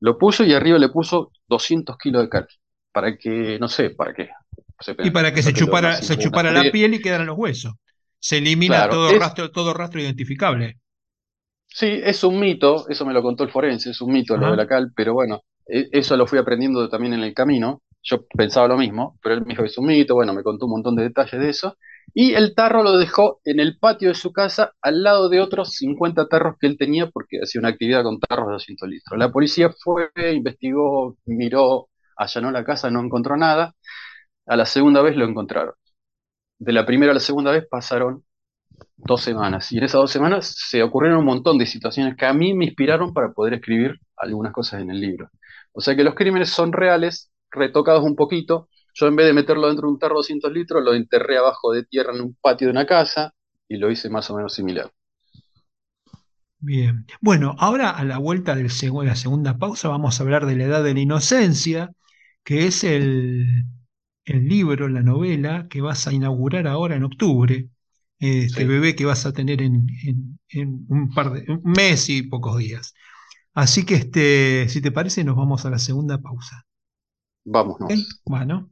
lo puso y arriba le puso 200 kilos de cal, para que, no sé, para qué. y para que se chupara, se chupara la piel y quedaran los huesos. Se elimina todo, rastro, todo rastro identificable. Sí, es un mito, eso me lo contó el forense, es un mito lo de la cal, pero bueno, e, eso lo fui aprendiendo también en el camino. Yo pensaba lo mismo, pero él me dijo que es un mito, bueno, me contó un montón de detalles de eso. Y el tarro lo dejó en el patio de su casa al lado de otros 50 tarros que él tenía porque hacía una actividad con tarros de 200 litros. La policía fue, investigó, miró, allanó la casa, no encontró nada. A la segunda vez lo encontraron. De la primera a la segunda vez pasaron dos semanas. Y en esas dos semanas se ocurrieron un montón de situaciones que a mí me inspiraron para poder escribir algunas cosas en el libro. O sea que los crímenes son reales, retocados un poquito, yo en vez de meterlo dentro de un tarro de 200 litros, lo enterré abajo de tierra en un patio de una casa y lo hice más o menos similar. Bien. Bueno, ahora a la vuelta de la segunda pausa vamos a hablar de la edad de la inocencia, que es el, libro, la novela que vas a inaugurar ahora en octubre. Este bebé que vas a tener en, un par de un mes y pocos días. Así que este, si te parece, nos vamos a la segunda pausa. Vámonos. Bueno.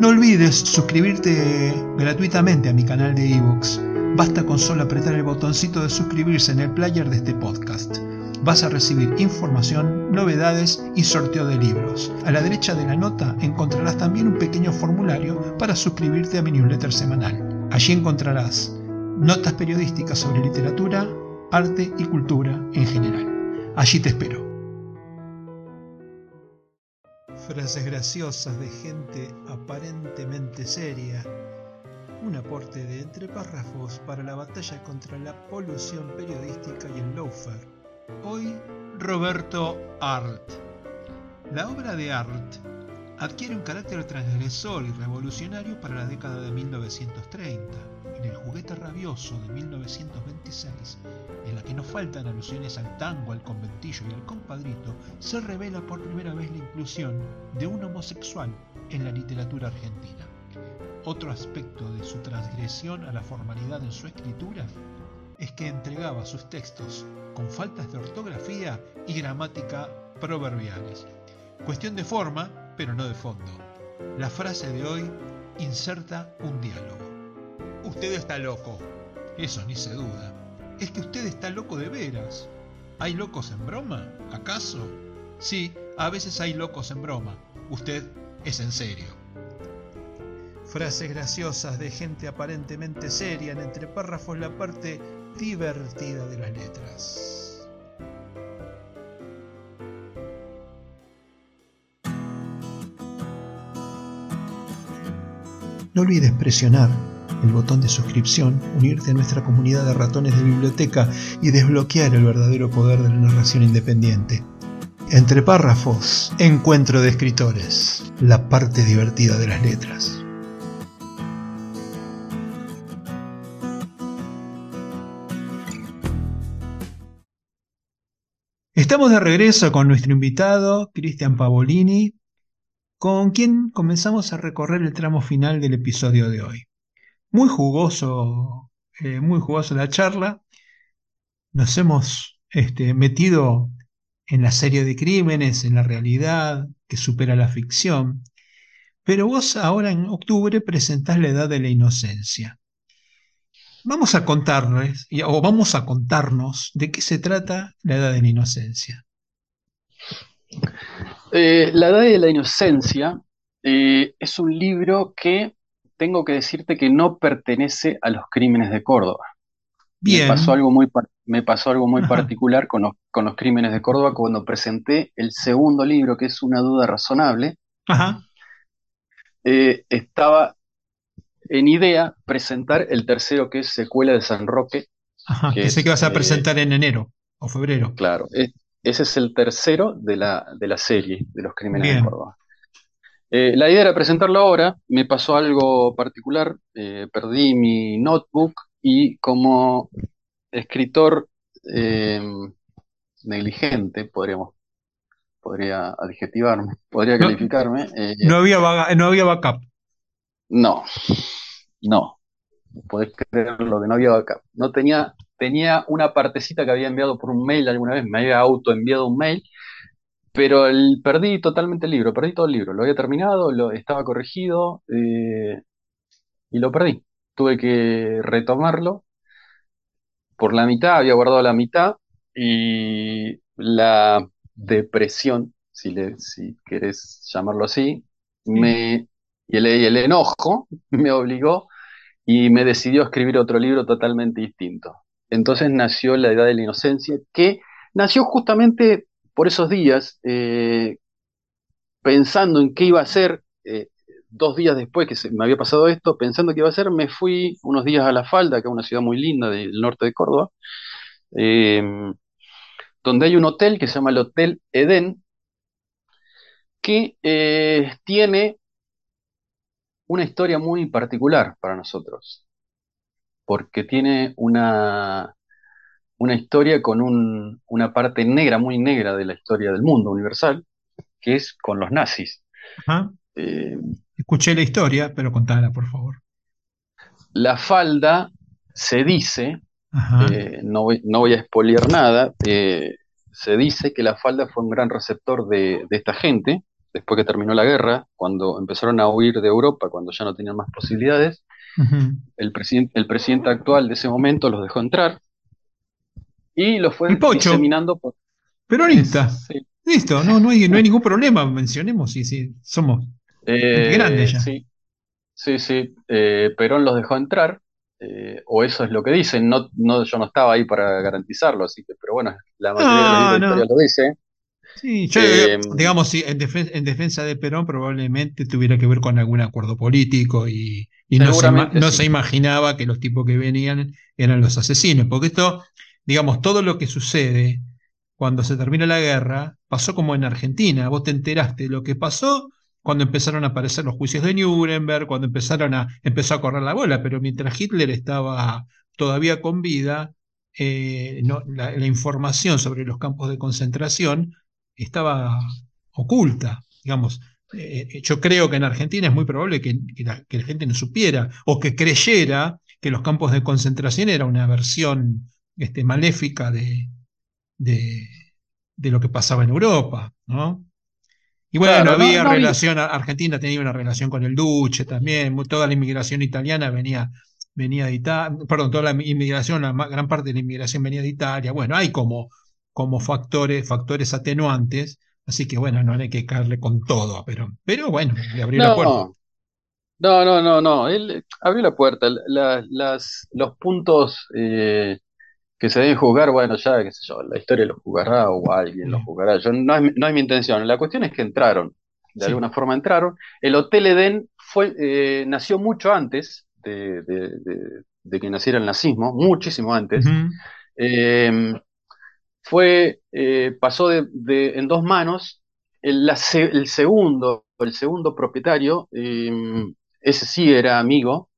No olvides suscribirte gratuitamente a mi canal de ebooks. Basta con solo apretar el botoncito de suscribirse en el player de este podcast. Vas a recibir información, novedades y sorteo de libros. A la derecha de la nota encontrarás también un pequeño formulario para suscribirte a mi newsletter semanal. Allí encontrarás notas periodísticas sobre literatura, arte y cultura en general. Allí te espero. Frases graciosas de gente aparentemente seria, un aporte de entre párrafos para la batalla contra la polución periodística y el lawfare. Hoy, Roberto Art. La obra de Art adquiere un carácter transgresor y revolucionario para la década de 1930 en El juguete rabioso de 1926, en la que no faltan alusiones al tango, al conventillo y al compadrito, se revela por primera vez la inclusión de un homosexual en la literatura argentina. Otro aspecto de su transgresión a la formalidad en su escritura es que entregaba sus textos con faltas de ortografía y gramática proverbiales. Cuestión de forma, pero no de fondo. La frase de hoy inserta un diálogo. Usted está loco. Eso ni se duda. Es que usted está loco de veras. ¿Hay locos en broma? ¿Acaso? Sí, a veces hay locos en broma. Usted es en serio. Frases graciosas de gente aparentemente seria en entre párrafos la parte divertida de las letras. No olvides presionar el botón de suscripción, unirte a nuestra comunidad de ratones de biblioteca y desbloquear el verdadero poder de la narración independiente. Entre párrafos, encuentro de escritores, la parte divertida de las letras. Estamos de regreso con nuestro invitado, Cristian Pavolini, con quien comenzamos a recorrer el tramo final del episodio de hoy. Muy jugoso, eh, muy jugoso la charla. Nos hemos este, metido en la serie de crímenes, en la realidad que supera la ficción. Pero vos ahora en octubre presentás la edad de la inocencia. Vamos a contarles, o vamos a contarnos de qué se trata la edad de la inocencia. Eh, la edad de la inocencia eh, es un libro que tengo que decirte que no pertenece a los crímenes de Córdoba. Bien. Me pasó algo muy, me pasó algo muy particular con los, con los, crímenes de Córdoba cuando presenté el segundo libro, que es Una duda razonable. Ajá. Eh, estaba en idea presentar el tercero que es Secuela de San Roque. Ajá, que, sé que vas a eh, presentar en enero o febrero. Claro, ese es el tercero de la, de la serie de los crímenes de Córdoba. Eh, la idea era presentarlo ahora, me pasó algo particular, eh, perdí mi notebook y como escritor negligente, podríamos, podría adjetivarme, podría calificarme. No, había, no había backup. No, no, podés creerlo que no había backup. No tenía, tenía una partecita que había enviado por un mail alguna vez, me había auto enviado un mail, pero el, perdí totalmente el libro, perdí todo el libro. Lo había terminado, lo, estaba corregido eh, y lo perdí. Tuve que retomarlo por la mitad, había guardado la mitad y la depresión, si, le, si querés llamarlo así, me y el, enojo me obligó y me decidió a escribir otro libro totalmente distinto. Entonces nació La Edad de la Inocencia, que nació justamente por esos días, eh, pensando en qué iba a hacer, eh, dos días después que me había pasado esto, pensando qué iba a hacer, me fui unos días a La Falda, que es una ciudad muy linda del norte de Córdoba, eh, donde hay un hotel que se llama el Hotel Edén, que tiene una historia muy particular para nosotros, porque tiene una, una historia con una parte negra, muy negra de la historia del mundo universal, que es con los nazis. Eh, Escuché la historia, pero contala, por favor. La falda se dice, eh, no, voy, a expoliar nada, eh, se dice que la falda fue un gran receptor de, de esta gente, después que terminó la guerra, cuando empezaron a huir de Europa, cuando ya no tenían más posibilidades, el, presidente, el presidente actual de ese momento los dejó entrar y los fue diseminando por... Peronista. Listo, no, no, hay, no hay ningún problema, mencionemos, sí, sí, somos eh, grandes ya. Sí, sí, sí. Eh, Perón los dejó entrar, eh, o eso es lo que dicen, no, no, yo no estaba ahí para garantizarlo, así que, pero bueno, la mayoría de la historia lo dice. Sí, yo, digamos, en, defensa, de Perón probablemente tuviera que ver con algún acuerdo político y, no, se, imaginaba que los tipos que venían eran los asesinos, porque esto, digamos, todo lo que sucede cuando se termina la guerra pasó como en Argentina, vos te enteraste de lo que pasó cuando empezaron a aparecer los juicios de Nuremberg, cuando empezaron a, empezó a correr la bola, pero mientras Hitler estaba todavía con vida, eh, la información sobre los campos de concentración estaba oculta, digamos. eh, yo creo que en Argentina es muy probable que, la, gente no supiera o que creyera que los campos de concentración era una versión este, maléfica de, de, lo que pasaba en Europa, ¿no? Y bueno, había relación, Argentina tenía una relación con el Duce también, toda la inmigración italiana venía, venía de Italia, perdón, toda la inmigración, la gran parte de la inmigración venía de Italia. Bueno, hay como, como factores, factores atenuantes Así que bueno, no hay que caerle con todo, pero, pero bueno, le abrió la puerta. No, no, no, no. Él abrió la puerta. las, los puntos eh, que se deben juzgar, bueno, ya, qué sé yo, la historia lo jugará o alguien lo jugará. Yo, no, es, no es mi intención. La cuestión es que entraron. De alguna forma entraron. El Hotel Edén fue, eh, nació mucho antes de, que naciera el nazismo, muchísimo antes fue, eh, pasó de, en dos manos. El, segundo, el segundo propietario, em, ese sí era amigo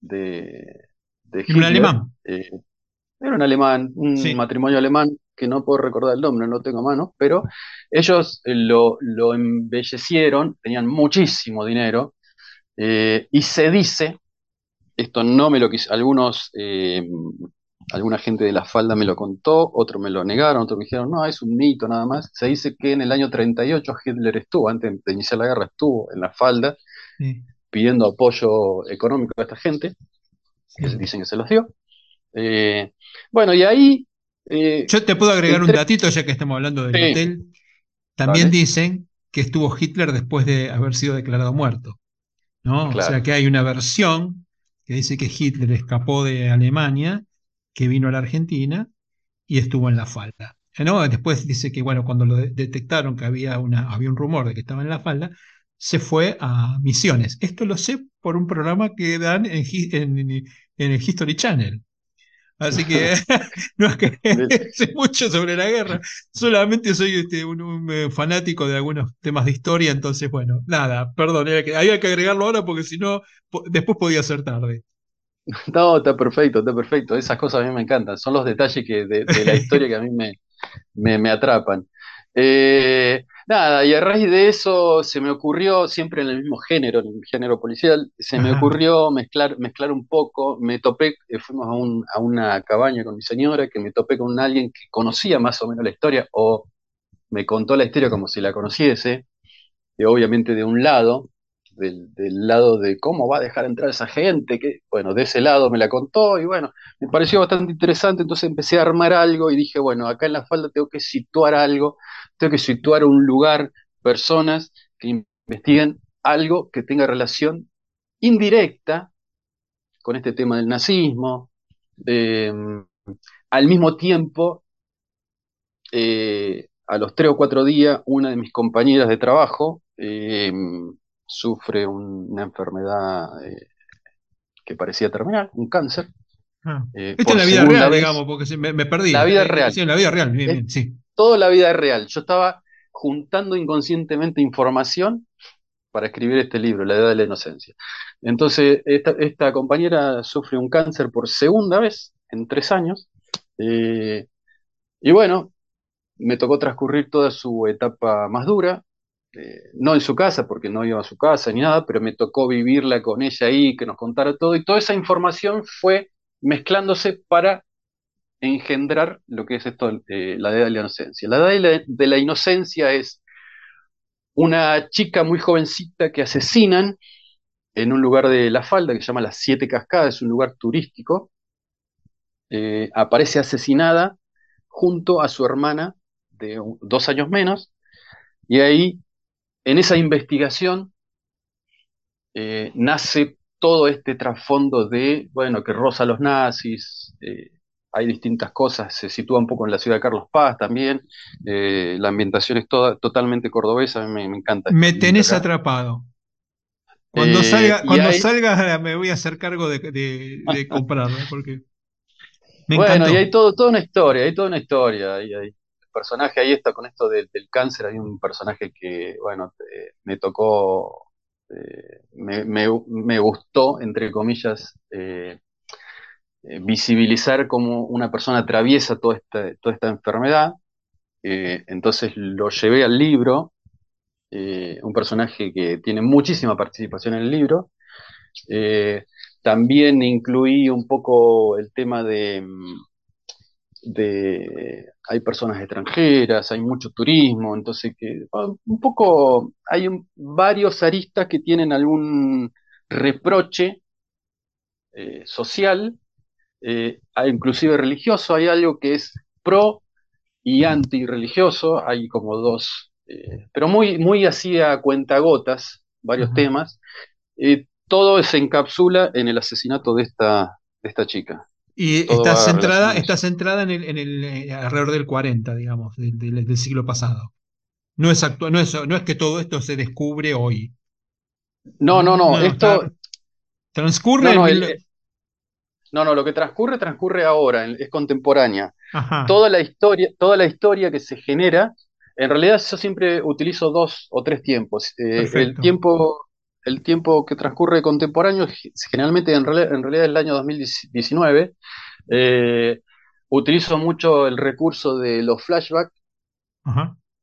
de, de Hitler. ¿Un alemán? Eh, era un alemán, un matrimonio alemán que no puedo recordar el nombre, no lo tengo a mano, pero ellos eh, lo, lo, embellecieron, tenían muchísimo dinero, y se dice, esto no me lo quiso, algunos alguna gente de la falda me lo contó, otros me lo negaron, otros me dijeron, no, es un mito nada más. Se dice que en el año 38 Hitler estuvo, antes de iniciar la guerra, estuvo en la falda pidiendo apoyo económico a esta gente, que dicen que se los dio. Eh, bueno, y ahí... Eh, Yo te puedo agregar un datito, ya que estamos hablando del hotel. También dicen que estuvo Hitler después de haber sido declarado muerto. ¿no? O sea que hay una versión que dice que Hitler escapó de Alemania que vino a la Argentina y estuvo en la falda. ¿no? Después dice que, bueno, cuando lo detectaron que había, una, había un rumor de que estaba en la falda, se fue a Misiones. Esto lo sé por un programa que dan en, el History Channel. Así que no es que sé mucho sobre la guerra, solamente soy este, un, eh, fanático de algunos temas de historia, entonces bueno, nada, perdón, había que agregarlo ahora porque si no, después podía ser tarde. No, está perfecto, está perfecto. Esas cosas a mí me encantan. Son los detalles que de, la historia que a mí me, me, atrapan. Eh, nada, y a raíz de eso se me ocurrió, siempre en el mismo género, en el género policial, se me ocurrió mezclar, mezclar un poco. Me topé, eh, fuimos a, un, a una cabaña con mi señora, que me topé con alguien que conocía más o menos la historia, o me contó la historia como si la conociese, y obviamente de un lado, del, lado de cómo va a dejar entrar esa gente, que bueno, de ese lado me la contó y bueno, me pareció bastante interesante, entonces empecé a armar algo y dije, bueno, acá en la falda tengo que situar algo, tengo que situar un lugar, personas que investiguen algo que tenga relación indirecta con este tema del nazismo. Em, al mismo tiempo, eh, a los tres o cuatro días, una de mis compañeras de trabajo em, sufre una enfermedad eh, que parecía terminal, un cáncer. Ah. Eh, Esto es la vida real, digamos, porque me, perdí. La vida real. Sí, la vida real, bien, sí. Toda la vida real. Yo estaba juntando inconscientemente información para escribir este libro, La Edad de la Inocencia. Entonces, esta, compañera sufre un cáncer por segunda vez en tres años. Eh, y bueno, me tocó transcurrir toda su etapa más dura, este, no en su casa, porque no iba a su casa ni nada, pero me tocó vivirla con ella ahí, que nos contara todo, y toda esa información fue mezclándose para engendrar lo que es esto, eh, la edad de la inocencia. La edad de la, inocencia es una chica muy jovencita que asesinan en un lugar de La Falda que se llama Las Siete Cascadas, es un lugar turístico. Eh, aparece asesinada junto a su hermana de dos años menos, y ahí en esa investigación eh, nace todo este trasfondo de, bueno, que rosa a los nazis, eh, hay distintas cosas, se sitúa un poco en la ciudad de Carlos Paz también, eh, la ambientación es toda, totalmente cordobesa, me, me encanta. Me tenés atrapado. Cuando salga, cuando salga me voy a hacer cargo de, de, comprarla, porque bueno, y hay todo, toda una historia, hay toda una historia, ahí personaje ahí está con esto del cáncer, hay un personaje que, bueno, me tocó, eh, me, gustó, entre comillas, eh, eh, visibilizar cómo una persona atraviesa toda esta, toda esta enfermedad. entonces lo llevé al libro un personaje que tiene muchísima participación en el libro. También incluí un poco el tema de, de hay personas extranjeras, hay mucho turismo, entonces que ah, un poco hay varios aristas que tienen algún reproche eh, social, eh, inclusive religioso, hay algo que es pro y anti-religioso, hay como dos, eh, pero muy, muy así a cuentagotas, varios temas. todo se encapsula en el asesinato de esta, de esta chica. Y está centrada, está centrada en el, en el eh, alrededor del 40, digamos, del, siglo pasado. No es, no, es, no es que todo esto se descubre hoy. No, no, no. esto transcurre. No no, no, no, lo que transcurre, transcurre ahora, es contemporánea. Toda la historia, toda la historia que se genera, en realidad yo siempre utilizo dos o tres tiempos. Eh, el tiempo el tiempo que transcurre contemporáneo, generalmente en, realidad es el año 2019, eh, utilizo mucho el recurso de los flashbacks,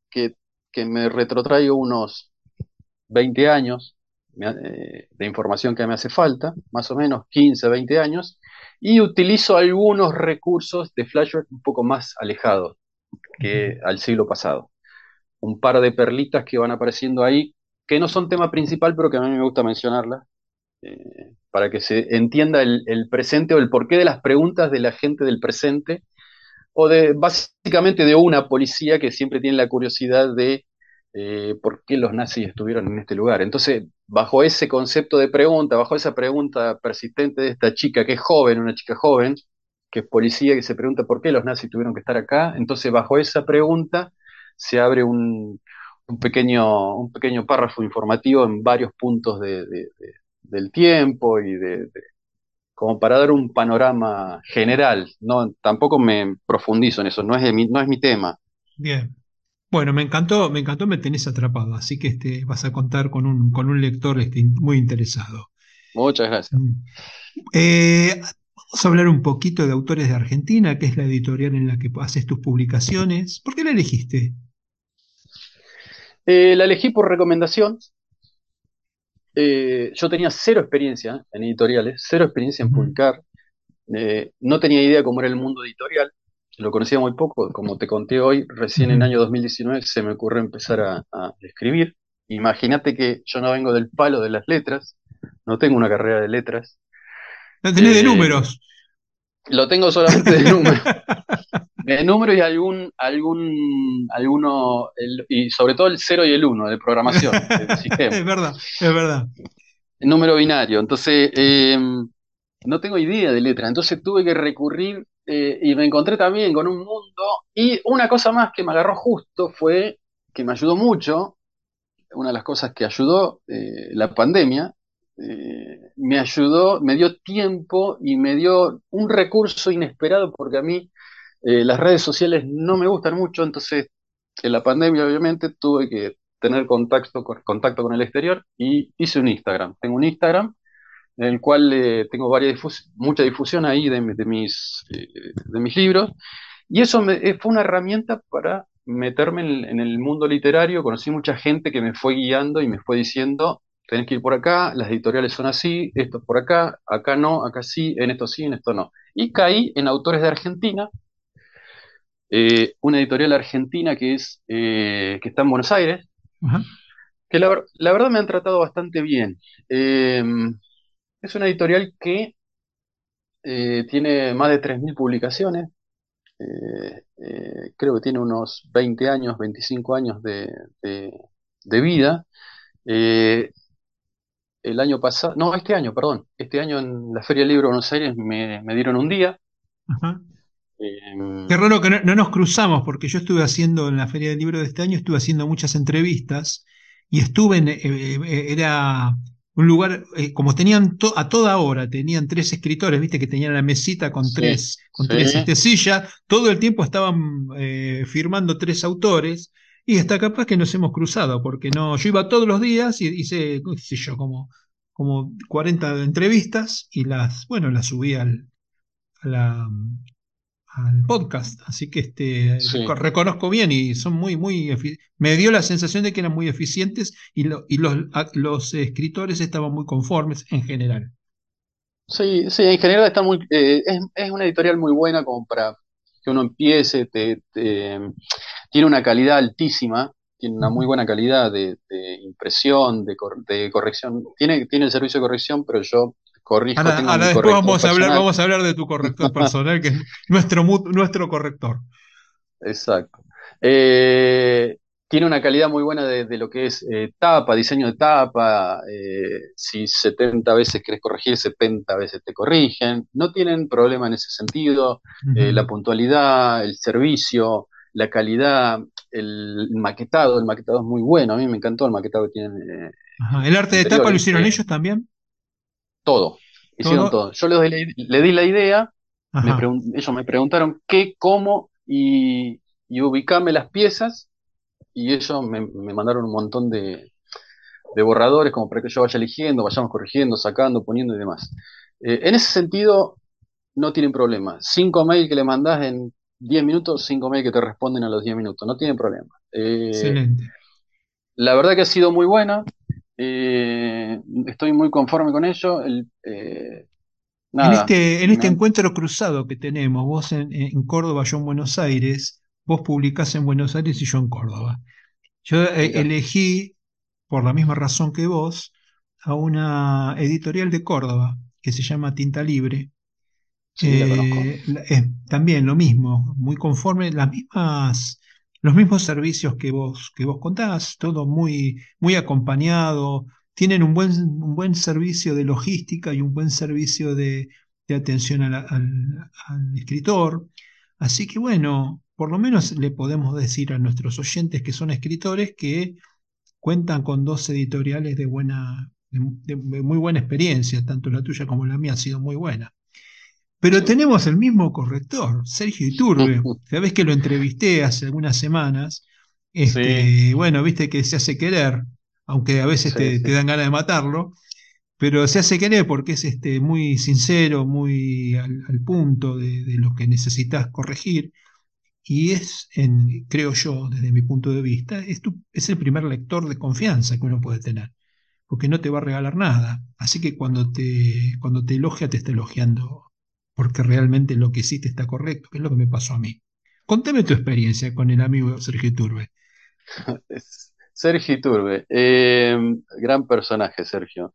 que, me retrotraigo unos 20 años eh, de información que me hace falta, más o menos 15, 20 años, y utilizo algunos recursos de flashback un poco más alejados que al siglo pasado. Un par de perlitas que van apareciendo ahí que no son tema principal, pero que a mí me gusta mencionarla, eh, para que se entienda el, presente o el porqué de las preguntas de la gente del presente, o de básicamente de una policía que siempre tiene la curiosidad de eh, por qué los nazis estuvieron en este lugar. Entonces, bajo ese concepto de pregunta, bajo esa pregunta persistente de esta chica, que es joven, una chica joven, que es policía, que se pregunta por qué los nazis tuvieron que estar acá, entonces bajo esa pregunta se abre un, un pequeño, un pequeño párrafo informativo en varios puntos del tiempo y de, como para dar un panorama general. No, tampoco me profundizo en eso, no es, mi, no es mi tema. Bien. Bueno, me encantó, me encantó, me tenés atrapado, así que este, vas a contar con un, con un lector este, muy interesado. Muchas gracias. Mm. Eh, vamos a hablar un poquito de Autores de Argentina, que es la editorial en la que haces tus publicaciones. ¿Por qué la elegiste? Eh, la elegí por recomendación. Eh, yo tenía cero experiencia en editoriales, cero experiencia en publicar. Eh, no tenía idea cómo era el mundo editorial. Lo conocía muy poco. Como te conté hoy, recién en el año 2019 se me ocurrió empezar a, escribir. Imagínate que yo no vengo del palo de las letras, no tengo una carrera de letras. No tenés de números. Lo tengo solamente de números. de número y algún, algún, alguno, y sobre todo el 0 y el 1 de programación del sistema. Es verdad, es verdad. El número binario. Entonces, eh, no tengo idea de letra. Entonces tuve que recurrir eh, y me encontré también con un mundo. Y una cosa más que me agarró justo fue que me ayudó mucho. Una de las cosas que ayudó eh, la pandemia me ayudó, me dio tiempo y me dio un recurso inesperado porque a mí eh, las redes sociales no me gustan mucho, entonces en la pandemia obviamente tuve que tener contacto con, contacto con el exterior y hice un Instagram. Tengo un Instagram en el cual eh, tengo varias mucha difusión ahí de, mis, eh, de mis libros y eso fue una herramienta para meterme en, el mundo literario. Conocí mucha gente que me fue guiando y me fue diciendo, tenés que ir por acá, las editoriales son así, esto por acá, acá no, acá sí, en esto sí, en esto no. Y caí en autores de Argentina eh, una editorial argentina que, es, eh, que está en Buenos Aires, que la, verdad me han tratado bastante bien. Em, es una editorial que eh, tiene más de 3.000 publicaciones, creo que tiene unos 20 años, 25 años de, vida. El año pasado, no, este año, perdón, este año en la Feria del Libro de Buenos Aires me, dieron un día. Qué raro que no, nos cruzamos, porque yo estuve haciendo en la Feria del Libro de este año, estuve haciendo muchas entrevistas y estuve en, eh, eh, era un lugar, eh, como tenían a toda hora, tenían tres escritores, viste que tenían la mesita con tres, con tres este, sillas, todo el tiempo estaban firmando tres autores, y está capaz que nos hemos cruzado, porque no, yo iba todos los días y hice, qué sé yo, como, como 40 entrevistas y las, bueno, las subí al, a la, al podcast, así que este, reconozco bien y son muy, muy, me dio la sensación de que eran muy eficientes y, y los, los, escritores estaban muy conformes en general. Sí, sí, en general está muy, eh, es, es, una editorial muy buena como para que uno empiece, te, tiene una calidad altísima, tiene una muy buena calidad de, impresión, de, de, corrección, tiene, tiene el servicio de corrección, pero yo corrijo. Ahora, después vamos a, hablar, vamos a hablar de tu corrector personal, que es nuestro, nuestro corrector. Exacto. Eh, tiene una calidad muy buena de, lo que es eh, tapa, diseño de tapa. Eh, si 70 veces querés corregir, 70 veces te corrigen. No tienen problema en ese sentido. la puntualidad, el servicio, la calidad, el maquetado. El maquetado es muy bueno. A mí me encantó el maquetado que tienen. ¿El arte de tapa lo hicieron ellos también? Todo, hicieron todo. Yo le, di la idea, ellos me preguntaron qué, cómo y, y ubicarme las piezas y ellos me, mandaron un montón de, borradores como para que yo vaya eligiendo, vayamos corrigiendo, sacando, poniendo y demás. Eh, en ese sentido, no tienen problema. Cinco mails que le mandás en 10 minutos, cinco mails que te responden a los 10 minutos, no tienen problema. Eh, Excelente. La verdad que ha sido muy buena. Eh, estoy muy conforme con ello. Eh, en este, en este encuentro cruzado que tenemos, vos en, Córdoba, yo en Buenos Aires, vos publicás en Buenos Aires y yo en Córdoba. Yo elegí, por la misma razón que vos, a una editorial de Córdoba que se llama Tinta Libre. También lo mismo, muy conforme, las mismas los mismos servicios que vos, que vos contás, todo muy, muy acompañado, tienen un buen, un buen servicio de logística y un buen servicio de, atención al, escritor. Así que bueno, por lo menos le podemos decir a nuestros oyentes que son escritores que cuentan con dos editoriales de buena, de muy buena experiencia, tanto la tuya como la mía ha sido muy buena. Pero tenemos el mismo corrector, Sergio Iturbe. Sabés que lo entrevisté hace algunas semanas. Este, Bueno, viste que se hace querer, aunque a veces te, dan ganas de matarlo, pero se hace querer porque es este, muy sincero, muy al, punto de, lo que necesitas corregir. Y es, en, creo yo, desde mi punto de vista, es, es el primer lector de confianza que uno puede tener, porque no te va a regalar nada. Así que cuando te, cuando te elogia, te está elogiando porque realmente lo que hiciste está correcto, que es lo que me pasó a mí. Contame tu experiencia con el amigo Sergio Turbe. Sergio Turbe, eh, gran personaje, Sergio.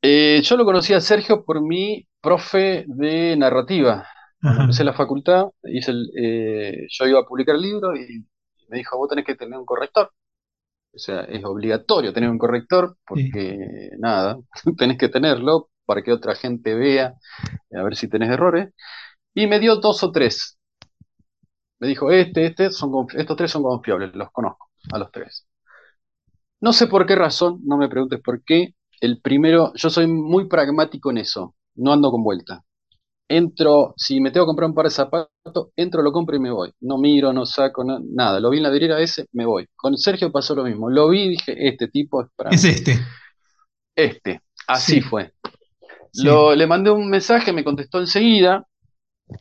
Eh, yo lo conocí a Sergio por mi profe de narrativa. Cuando empecé la facultad, hice eh, yo iba a publicar el libro y me dijo, vos tenés que tener un corrector. O sea, es obligatorio tener un corrector porque, nada, tenés que tenerlo para que otra gente vea, a ver si tenés errores. Y me dio dos o tres. Me dijo, este, este, son, estos tres son confiables, los conozco, a los tres. No sé por qué razón, no me preguntes por qué. El primero, yo soy muy pragmático en eso, no ando con vuelta. Entro, si me tengo que comprar un par de zapatos, entro, lo compro y me voy. No miro, no saco, nada. Lo vi en la vidriera ese, me voy. Con Sergio pasó lo mismo. Lo vi y dije, este tipo es para Es este. Este. Así fue le mandé un mensaje, me contestó enseguida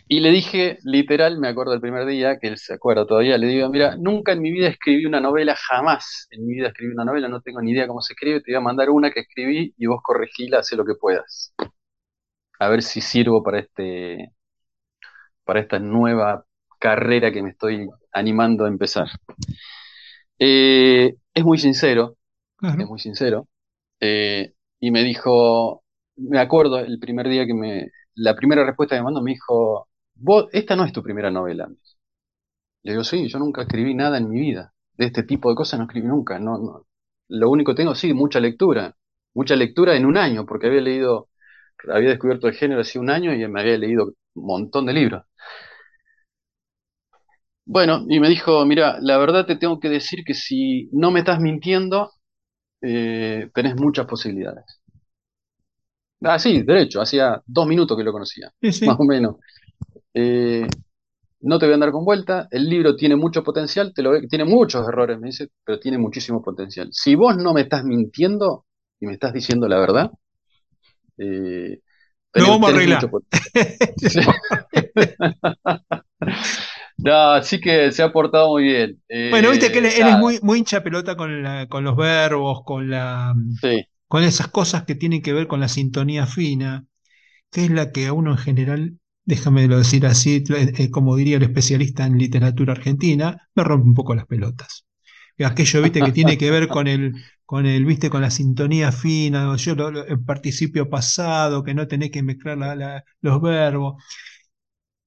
y le dije, literal, me acuerdo el primer día, que él se acuerda todavía, le digo, mira, nunca en mi vida escribí una novela, jamás en mi vida escribí una novela, no tengo ni idea cómo se escribe, te voy a mandar una que escribí y vos corregila, haz lo que puedas. A ver si sirvo para este para esta nueva carrera que me estoy animando a empezar. Eh, es muy sincero, es muy sincero, eh, y me dijo, me acuerdo el primer día que me, la primera respuesta que me mandó me dijo, vos, esta no es tu primera novela. Le digo, sí, yo nunca escribí nada en mi vida. De este tipo de cosas no escribí nunca. No. Lo único que tengo, sí, mucha lectura. Mucha lectura en un año, porque había leído, había descubierto el género hace un año y me había leído un montón de libros. Bueno, y me dijo, mira, la verdad te tengo que decir que si no me estás mintiendo, eh, tenés muchas posibilidades. Ah, sí, derecho, hacía dos minutos que lo conocía, más o menos. Eh, no te voy a andar con vuelta, el libro tiene mucho potencial, te lo tiene muchos errores, me dice, pero tiene muchísimo potencial. Si vos no me estás mintiendo y me estás diciendo la verdad, eh, lo vamos a arreglar. No, así que se ha portado muy bien. Bueno, viste que él, Eh, él es muy, muy hincha pelota con, la- con los verbos, con, la, sí, con esas cosas que tienen que ver con la sintonía fina, que es la que a uno en general, déjame decir así, eh, eh, como diría el especialista en literatura argentina, me rompe un poco las pelotas. Aquello, viste, que tiene que ver con el, con el, viste, con la sintonía fina, yo lo- el participio pasado, que no tenés que mezclar la- la- los verbos.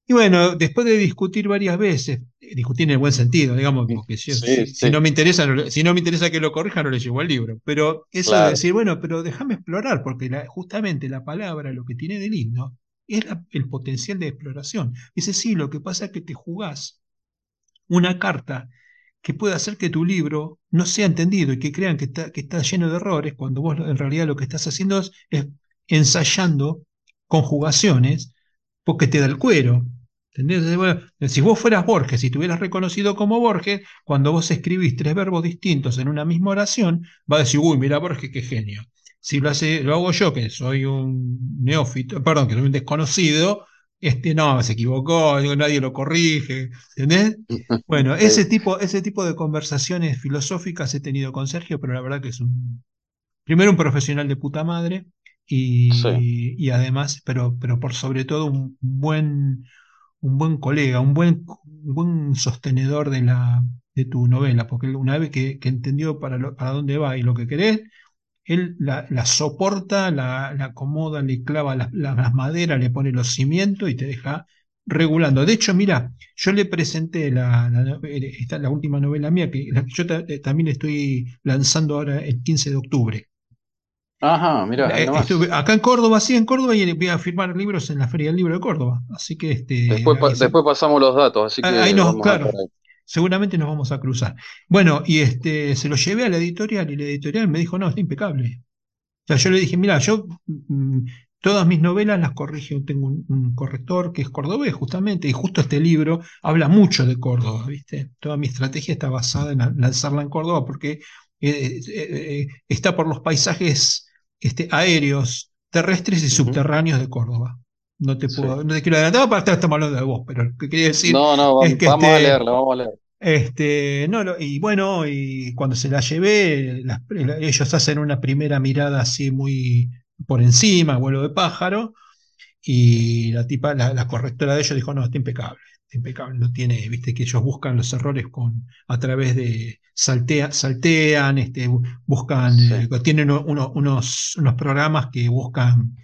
Y bueno, después de discutir varias veces, eh, discutir en el buen sentido, digamos, sí, si, no me interesa, no si no me interesa que lo corrija, no le llevo el libro. Pero eso de claro. decir, bueno, pero déjame explorar, porque la- justamente la palabra, lo que tiene de lindo, es la- el potencial de exploración. Dice, sí, lo que pasa es que te jugás una carta que puede hacer que tu libro no sea entendido y que crean que está, que está lleno de errores, cuando vos en realidad lo que estás haciendo es, es ensayando conjugaciones porque te da el cuero. ¿Entendés? Bueno, si vos fueras Borges, si te hubieras reconocido como Borges, cuando vos escribís tres verbos distintos en una misma oración, va a decir, uy, mira Borges, qué genio. Si lo, hace, lo hago yo, que soy un neófito, perdón, que soy un desconocido, este no, se equivocó, nadie lo corrige, ¿entendés? Bueno, ese tipo, ese tipo de conversaciones filosóficas he tenido con Sergio, pero la verdad que es un, primero un profesional de puta madre sí, y, y además, pero, pero por sobre todo un buen, un buen colega, un buen, un buen sostenedor de la, de tu novela, porque una vez que, entendió para, para dónde va y lo que querés, él la, soporta, la, acomoda, le clava las, maderas, le pone los cimientos y te deja regulando. De hecho, mira, yo le presenté la, eh, esta- la última novela mía, que yo eh, también estoy lanzando ahora el 15 de octubre. Ajá, mira, ahí Estuve nomás. acá en Córdoba, sí, en Córdoba, y voy a firmar libros en la Feria del Libro de Córdoba. Así que este, Después, pa- ahí, se- después pasamos los datos, así ahí que nos, vamos a estar claro, ahí. seguramente nos vamos a cruzar. Bueno, y este, se lo llevé a la editorial y la editorial me dijo, no, está impecable. O sea, yo le dije, mira, yo mm, todas mis novelas las corrige, tengo un, un corrector que es cordobés justamente, y justo este libro habla mucho de Córdoba, ¿viste? Toda mi estrategia está basada en la- lanzarla en Córdoba porque eh, eh, eh, está por los paisajes este, aéreos, terrestres y subterráneos de Córdoba. No te Sí. puedo, no te quiero adelantar para estar estamos hablando de vos, pero lo que quería decir No, no, es vam- que vamos a este, leerla, vamos a leer. este, no, lo- y bueno, y cuando se la llevé, las- ellos hacen una primera mirada así muy por encima, vuelo de pájaro, y la tipa, la, la correctora de ellos dijo, no, está impecable, impecable, no tiene, viste que ellos buscan los errores con, a través de, saltea- saltean, este, bu- buscan, Sí, eh, tienen uno- unos, unos programas que buscan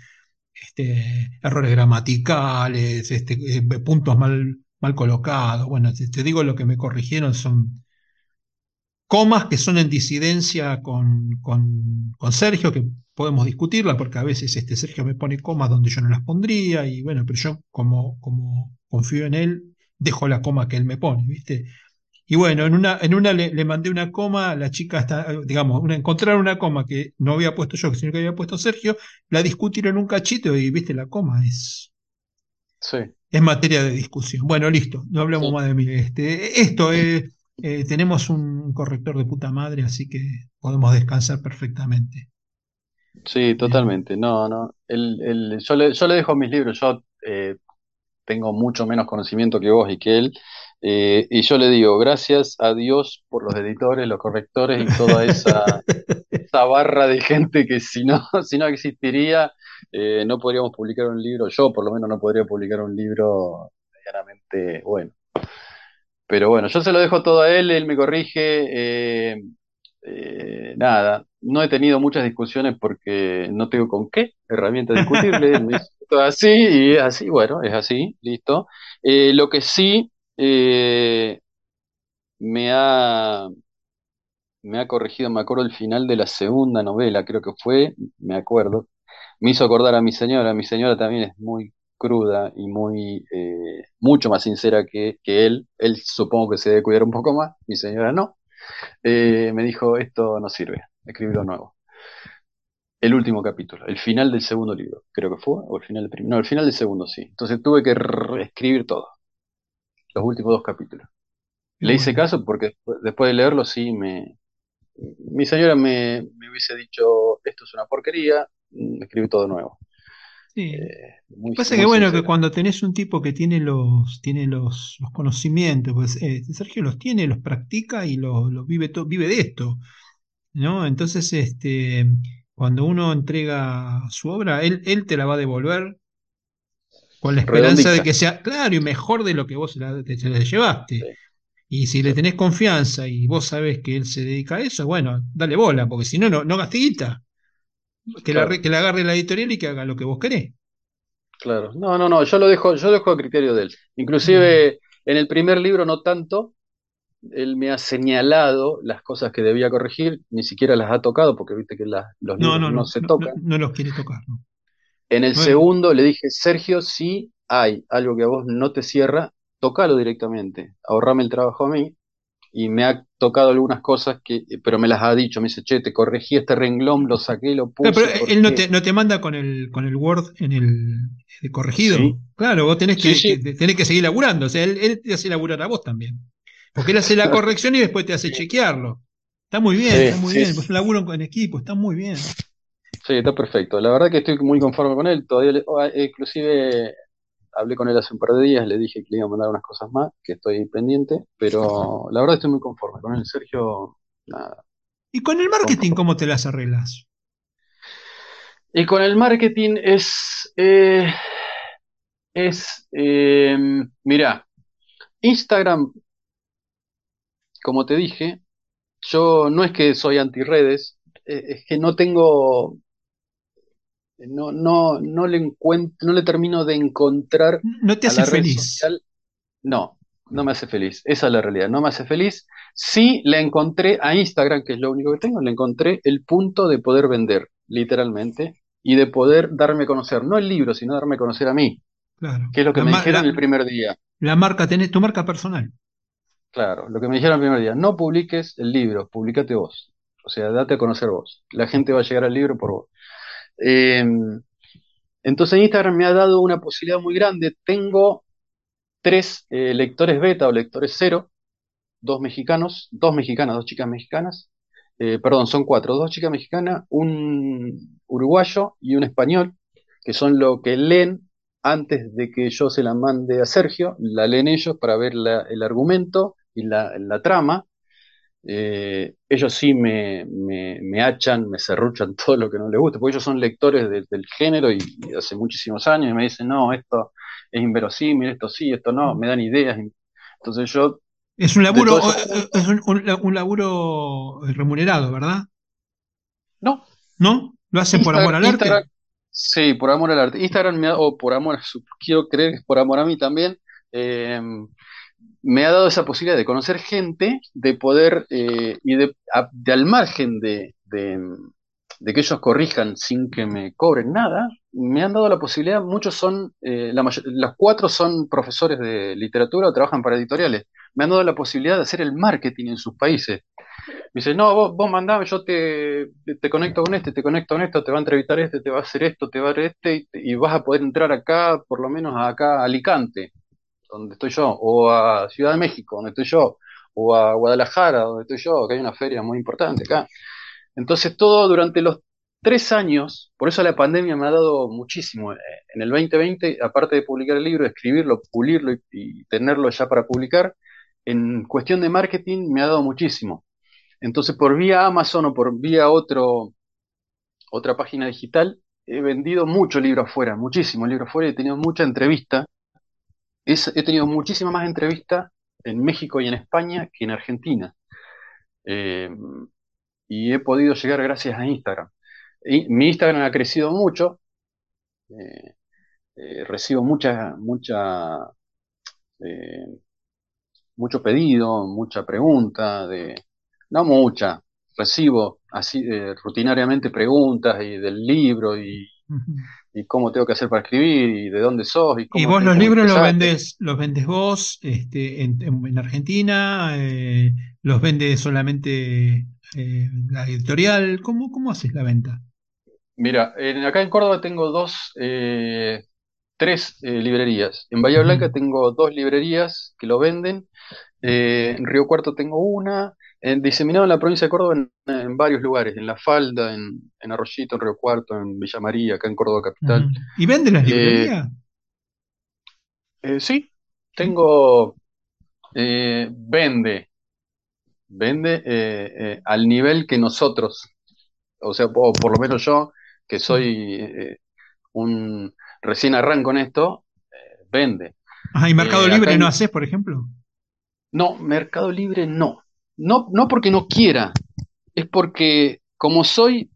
este, errores gramaticales, este, eh, puntos mal, mal colocados. Bueno, te, te digo lo que me corrigieron son comas que son en disidencia con, con, con Sergio, que podemos discutirla, porque a veces este Sergio me pone comas donde yo no las pondría, y bueno, pero yo como, como confío en él, dejo la coma que él me pone, ¿viste? Y bueno, en una, en una le, le mandé una coma, la chica está, digamos, una, encontraron una coma que no había puesto yo, sino que había puesto Sergio, la discutieron un cachito y viste, la coma es, sí, es materia de discusión. Bueno, listo, no hablemos sí, más de mí. Este, esto eh, eh, tenemos un corrector de puta madre, así que podemos descansar perfectamente. sí, totalmente. No, no. El, el, yo le, yo le dejo mis libros, yo eh, tengo mucho menos conocimiento que vos y que él, eh, y yo le digo, gracias a Dios por los editores, los correctores y toda esa, esa barra de gente que si no, si no existiría, eh, no podríamos publicar un libro, yo por lo menos no podría publicar un libro medianamente bueno. Pero bueno, yo se lo dejo todo a él, él me corrige, eh, eh, nada, no he tenido muchas discusiones porque no tengo con qué herramienta discutirle, me dice, "Esto es así y así, bueno, es así, listo. Eh, lo que sí eh, me ha, me ha corregido, me acuerdo el final de la segunda novela, creo que fue, me acuerdo, me hizo acordar a mi señora, mi señora también es muy cruda y muy, eh, mucho más sincera que, que él, él supongo que se debe cuidar un poco más, mi señora no, Eh, me dijo, esto no sirve, escribirlo nuevo. El último capítulo, el final del segundo libro, creo que fue, o el final del primero, no, el final del segundo, sí. Entonces tuve que reescribir todo, los últimos dos capítulos. qué Le hice bueno. caso porque después después de leerlo sí me... Mi señora me, me hubiese dicho, esto es una porquería, mm, escribí todo nuevo. Sí. Eh, pasa que bueno, que cuando tenés un tipo que tiene los, tiene los, los conocimientos, pues eh, Sergio los tiene, los practica y los, vive, vive de esto. ¿no? Entonces, este, cuando uno entrega su obra, él, él te la va a devolver con la esperanza de que sea claro y mejor de lo que vos la, te, llevaste. Y si le tenés confianza y vos sabés que él se dedica a eso, bueno, dale bola, porque si no, no, no Que, la, que la agarre la editorial y que haga lo que vos querés. Claro, no, no, no, yo lo dejo, yo lo dejo a criterio de él. Inclusive mm. en el primer libro no tanto, él me ha señalado las cosas que debía corregir, ni siquiera las ha tocado, porque viste que los libros no, se tocan. No, los quiere tocar. En el segundo le dije, Sergio, si hay algo que a vos no te cierra, tocalo directamente, ahorrame el trabajo a mí. Y me ha tocado algunas cosas que, pero me las ha dicho, me dice, che, te corregí este renglón, lo saqué, lo puse. Pero, él no te, no te, manda con el, con el Word en el, corregido. Claro, vos tenés que, tenés que seguir laburando, o sea, él, él te hace laburar a vos también. Porque él hace la corrección y después te hace chequearlo. Está muy bien, está muy bien. Pues laburo en equipo, está muy bien. Sí, está perfecto. La verdad que estoy muy conforme con él. Todavía oh, inclusive hablé con él hace un par de días, le dije que le iba a mandar unas cosas más, que estoy pendiente, pero la verdad estoy muy conforme con él. Sergio, nada. ¿Y con el marketing cómo te las arreglas? Y con el marketing es, eh, es, eh, mira, Instagram como te dije, yo no es que soy anti-redes, eh, es que no tengo, no, no, no le encuentro, no le termino de encontrar. No te hace feliz. No, no me hace feliz. Esa es la realidad. No me hace feliz. Sí le encontré a Instagram, que es lo único que tengo, le encontré el punto de poder vender, literalmente, y de poder darme a conocer, no el libro, sino darme a conocer a mí. Claro. Que es lo que me dijeron el primer día. La marca, tenés tu marca personal. Claro, lo que me dijeron el primer día, no publiques el libro, publicate vos. O sea, date a conocer vos. La gente va a llegar al libro por vos. Em, entonces Instagram me ha dado una posibilidad muy grande. Tengo tres eh, lectores beta o lectores cero, dos mexicanos, dos mexicanas, dos chicas mexicanas. Eh, perdón, son cuatro, dos chicas mexicanas, un uruguayo y un español, que son lo que leen antes de que yo se la mande a Sergio, la leen ellos para ver el argumento y la trama, eh, ellos sí me, me, me, hachan, me serruchan todo lo que no les gusta, porque ellos son lectores del género y, hace muchísimos años y me dicen, no, esto es inverosímil, esto sí, esto no, me dan ideas. Entonces yo... Es un laburo, es un, laburo remunerado, ¿verdad? No. ¿No? ¿Lo hacen por amor al arte? Sí, por amor al arte. Instagram me o por amor, quiero creer que es por amor a mí también. Eh, me ha dado esa posibilidad de conocer gente, de poder, eh, y de, al margen de, que ellos corrijan sin que me cobren nada, me han dado la posibilidad, muchos son, eh, la las cuatro son profesores de literatura o trabajan para editoriales, me han dado la posibilidad de hacer el marketing en sus países. Me dice, no, vos, vos mandame, yo te, te conecto con este, te conecto con esto, te va a entrevistar este, te va a hacer esto, te va a hacer este, y, y vas a poder entrar acá, por lo menos acá a Alicante donde estoy yo, o a Ciudad de México, donde estoy yo, o a Guadalajara, donde estoy yo, que hay una feria muy importante acá. Entonces todo durante los tres años, por eso la pandemia me ha dado muchísimo. Eh, en el 2020, aparte de publicar el libro, escribirlo, pulirlo y, tenerlo ya para publicar, en cuestión de marketing me ha dado muchísimo. Entonces por vía Amazon o por vía otro, otra página digital, he vendido mucho libro afuera, muchísimo libro afuera, he tenido mucha entrevista he tenido muchísimas más entrevistas en México y en España que en Argentina. Eh, y he podido llegar gracias a Instagram. mi Instagram ha crecido mucho. Eh, eh, recibo mucha, mucha, mucho pedido, mucha pregunta, de, no mucha, recibo así rutinariamente preguntas y del libro y y cómo tengo que hacer para escribir y de dónde sos. Y, ¿Y vos los libros los vendes, los vendes vos este, en, Argentina, eh, los vende solamente eh, la editorial, ¿Cómo, ¿cómo haces la venta? Mira, acá en Córdoba tengo dos, eh, tres librerías. En Bahía Blanca tengo dos librerías que lo venden. En Río Cuarto tengo una. En, diseminado en la provincia de Córdoba en, varios lugares. En La Falda, en, en, Arroyito, en Río Cuarto, en Villa María, acá en Córdoba Capital. ¿Y venden las librerías? sí, tengo... vende. Vende al nivel que nosotros, o sea, por lo menos yo, que soy un recién arranco en esto, eh, vende. Ajá, ¿y Mercado eh, Libre no haces, por ejemplo? No, Mercado Libre no. No, no porque no quiera, es porque como soy,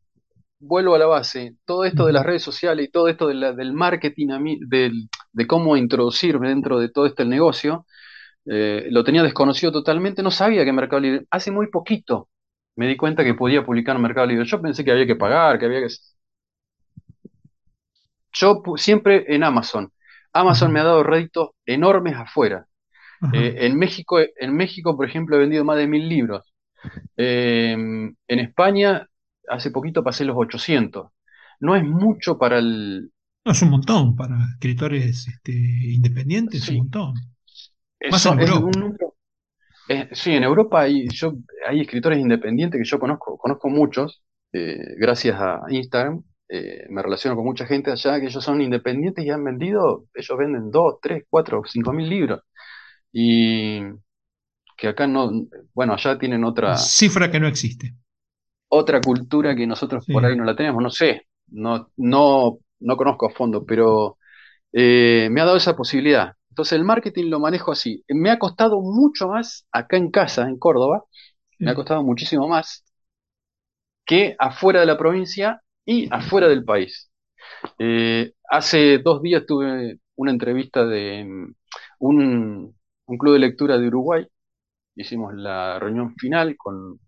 vuelvo a la base, todo esto de las redes sociales y todo esto del marketing, de cómo introducirme dentro de todo este negocio, eh, lo tenía desconocido totalmente, no sabía que Mercado Libre, hace muy poquito me di cuenta que podía publicar en Mercado Libre. Yo pensé que había que pagar, que había que yo siempre en Amazon. Amazon me ha dado réditos enormes afuera. Eh, en, México, en México, por ejemplo, he vendido más de mil libros. Em, en España, hace poquito pasé los 800. No es mucho para el... No, es un montón para escritores este, independientes, es un montón. Más en Europa. sí, en Europa hay, yo, hay escritores independientes que yo conozco, conozco muchos, eh, gracias a Instagram, eh, me relaciono con mucha gente allá que ellos son independientes y han vendido, ellos venden 2, 3, 4, 5 mil libros. Y que acá no, bueno, allá tienen otra... Cifra que no existe. Otra cultura que nosotros por ahí no la tenemos, no sé, no, no, no conozco a fondo, pero eh, me ha dado esa posibilidad. Entonces el marketing lo manejo así. Me ha costado mucho más acá en casa, en Córdoba, me ha costado muchísimo más que afuera de la provincia y afuera del país. Eh, hace dos días tuve una entrevista de mm, un, club de lectura de Uruguay. Hicimos la reunión final con un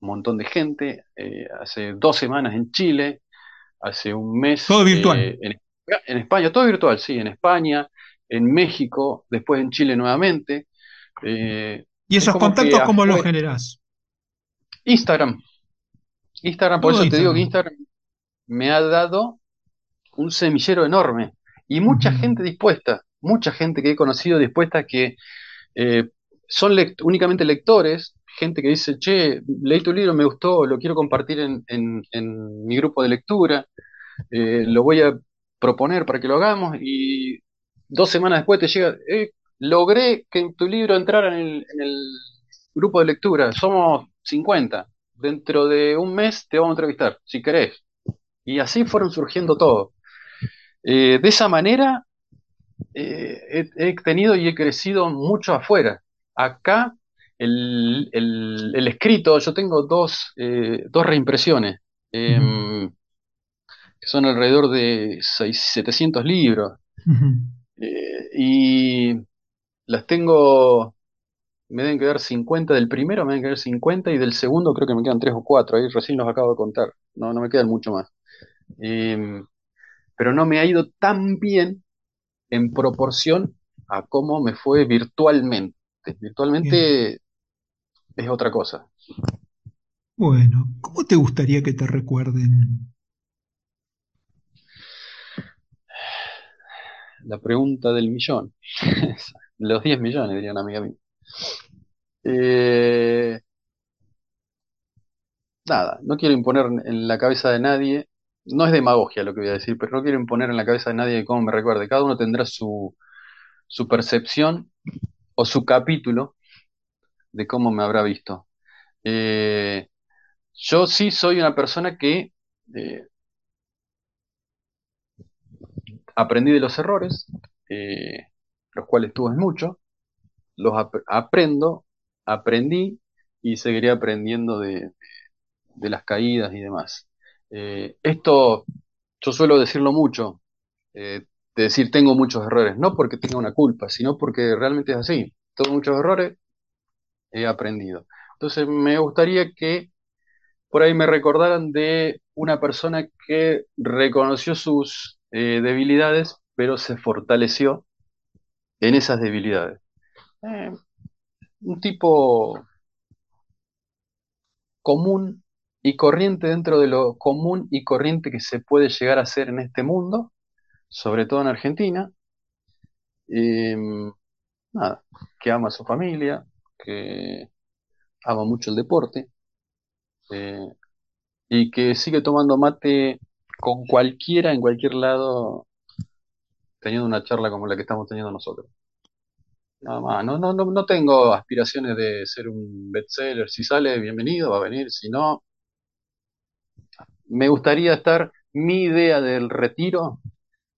montón de gente. Eh, hace dos semanas en Chile, hace un mes. Todo virtual. Eh, en, España, todo virtual, sí, en España, en México, después en Chile nuevamente. ¿Y esos contactos cómo los generás? Instagram. Instagram, por eso te digo que Instagram me ha dado un semillero enorme y mucha gente dispuesta, mucha gente que he conocido dispuesta que eh, son únicamente lectores, gente que dice, che, leí tu libro, me gustó, lo quiero compartir en, mi grupo de lectura, eh, lo voy a proponer para que lo hagamos y dos semanas después te llega, eh, logré que tu libro entrara en el, grupo de lectura, somos 50 dentro de un mes te vamos a entrevistar, si querés. Y así fueron surgiendo todo. Eh, de esa manera eh, he, tenido y he crecido mucho afuera. Acá el, escrito, yo tengo dos, eh, dos reimpresiones, em, que son alrededor de 700 libros. y las tengo me deben quedar 50 del primero, me deben quedar 50 y del segundo creo que me quedan 3 o 4, ahí recién los acabo de contar, no, no me quedan mucho más. Em, pero no me ha ido tan bien en proporción a cómo me fue virtualmente. Virtualmente es otra cosa. Bueno, ¿cómo te gustaría que te recuerden? La pregunta del millón. Los 10 millones, diría una amiga mía. Eh, nada, no quiero imponer en la cabeza de nadie, no es demagogia lo que voy a decir, pero no quiero imponer en la cabeza de nadie cómo me recuerde. Cada uno tendrá su, su percepción o su capítulo de cómo me habrá visto. Eh, yo sí soy una persona que eh, aprendí de los errores, los cuales tuve mucho, los aprendo, aprendí y seguiré aprendiendo de, las caídas y demás. Eh, esto yo suelo decirlo mucho, eh, de decir tengo muchos errores, no porque tenga una culpa, sino porque realmente es así. Tengo muchos errores, he aprendido. Entonces me gustaría que por ahí me recordaran de una persona que reconoció sus eh, debilidades, pero se fortaleció en esas debilidades. Un tipo común y corriente dentro de lo común y corriente que se puede llegar a hacer en este mundo, sobre todo en Argentina. Em, nada, que ama a su familia, que ama mucho el deporte eh, y que sigue tomando mate con cualquiera en cualquier lado, teniendo una charla como la que estamos teniendo nosotros. Nada más, no, no, no, no tengo aspiraciones de ser un bestseller. Si sale, bienvenido, va a venir. Si no, me gustaría estar. Mi idea del retiro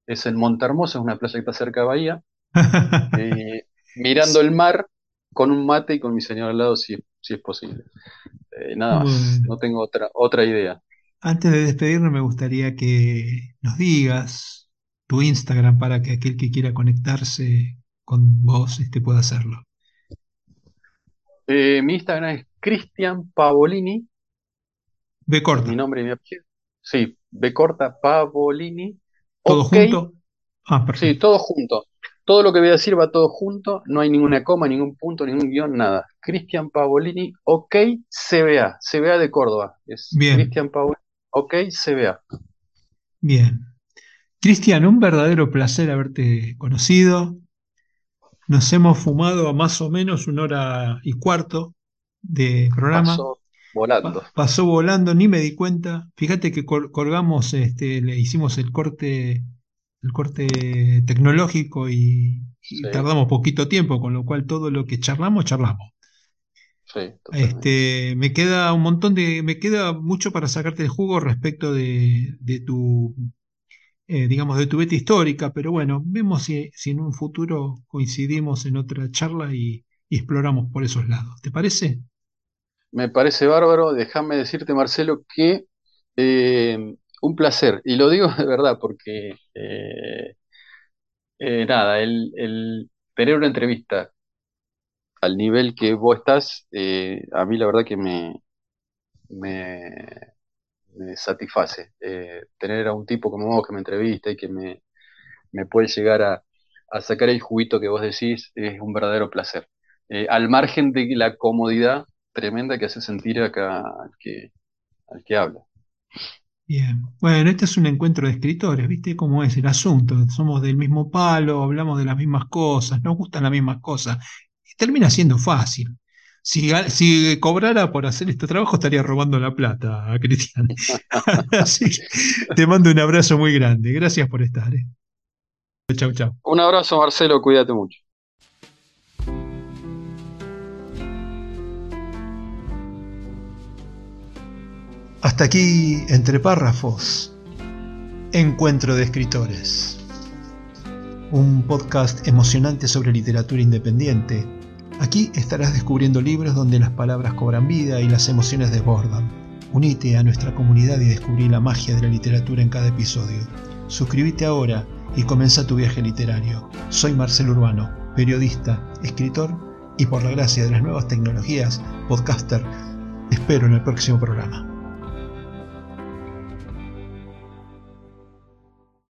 es en Montermoso, es una playa que está cerca de Bahía, eh, mirando el mar con un mate y con mi señor al lado, si, si es posible. Eh, nada más, Bueno. no tengo otra, otra idea. Antes de despedirnos, me gustaría que nos digas tu Instagram para que aquel que quiera conectarse con vos este, pueda hacerlo. Eh, mi Instagram es Cristian Pavolini, B corta, mi nombre y mi apellido. Sí, B corta Pavolini. todo Ok, junto. Ah, sí, perfecto. todo junto. Todo lo que voy a decir va todo junto, no hay ninguna coma, ningún punto, ningún guion, nada. Cristian Pavolini, ok, CBA, CBA de Córdoba. Es Bien, Cristian Pavolini, ok, CBA. bien. Cristian, un verdadero placer haberte conocido. Nos hemos fumado a más o menos una hora y cuarto de programa. Volando. pasó volando, ni me di cuenta. Fíjate que col- colgamos, este, le hicimos el corte, el corte tecnológico y, tardamos poquito tiempo, con lo cual todo lo que charlamos, charlamos. sí. Este, me queda un montón de, me queda mucho para sacarte el jugo respecto de, de tu, eh, digamos, de tu beta histórica, pero bueno, vemos si, si en un futuro coincidimos en otra charla y, y exploramos por esos lados. ¿Te parece? Me parece bárbaro. Déjame decirte, Marcelo, que eh, un placer. Y lo digo de verdad porque, eh, eh, nada, el, el tener una entrevista al nivel que vos estás, eh, a mí la verdad que me, me, me satisface. Tener a un tipo como vos que me entrevista y que me, me puede llegar a, a sacar el juguito que vos decís es un verdadero placer. Al margen de la comodidad tremenda que hace sentir acá al que, al que habla. Bien. Bueno, este es un encuentro de escritores, ¿viste cómo es el asunto? Somos del mismo palo, hablamos de las mismas cosas, nos gustan las mismas cosas. Y termina siendo fácil. Si, cobrara por hacer este trabajo, estaría robando la plata a Cristian. Así que te mando un abrazo muy grande. Gracias por estar. ¿eh? Chau, chau. Un abrazo, Marcelo, cuídate mucho. Hasta aquí, entre párrafos, Encuentro de Escritores. Un podcast emocionante sobre literatura independiente. Aquí estarás descubriendo libros donde las palabras cobran vida y las emociones desbordan. Unite a nuestra comunidad y descubrí la magia de la literatura en cada episodio. Suscríbete ahora y comienza tu viaje literario. Soy Marcelo Urbano, periodista, escritor y por la gracia de las nuevas tecnologías, podcaster. Te espero en el próximo programa.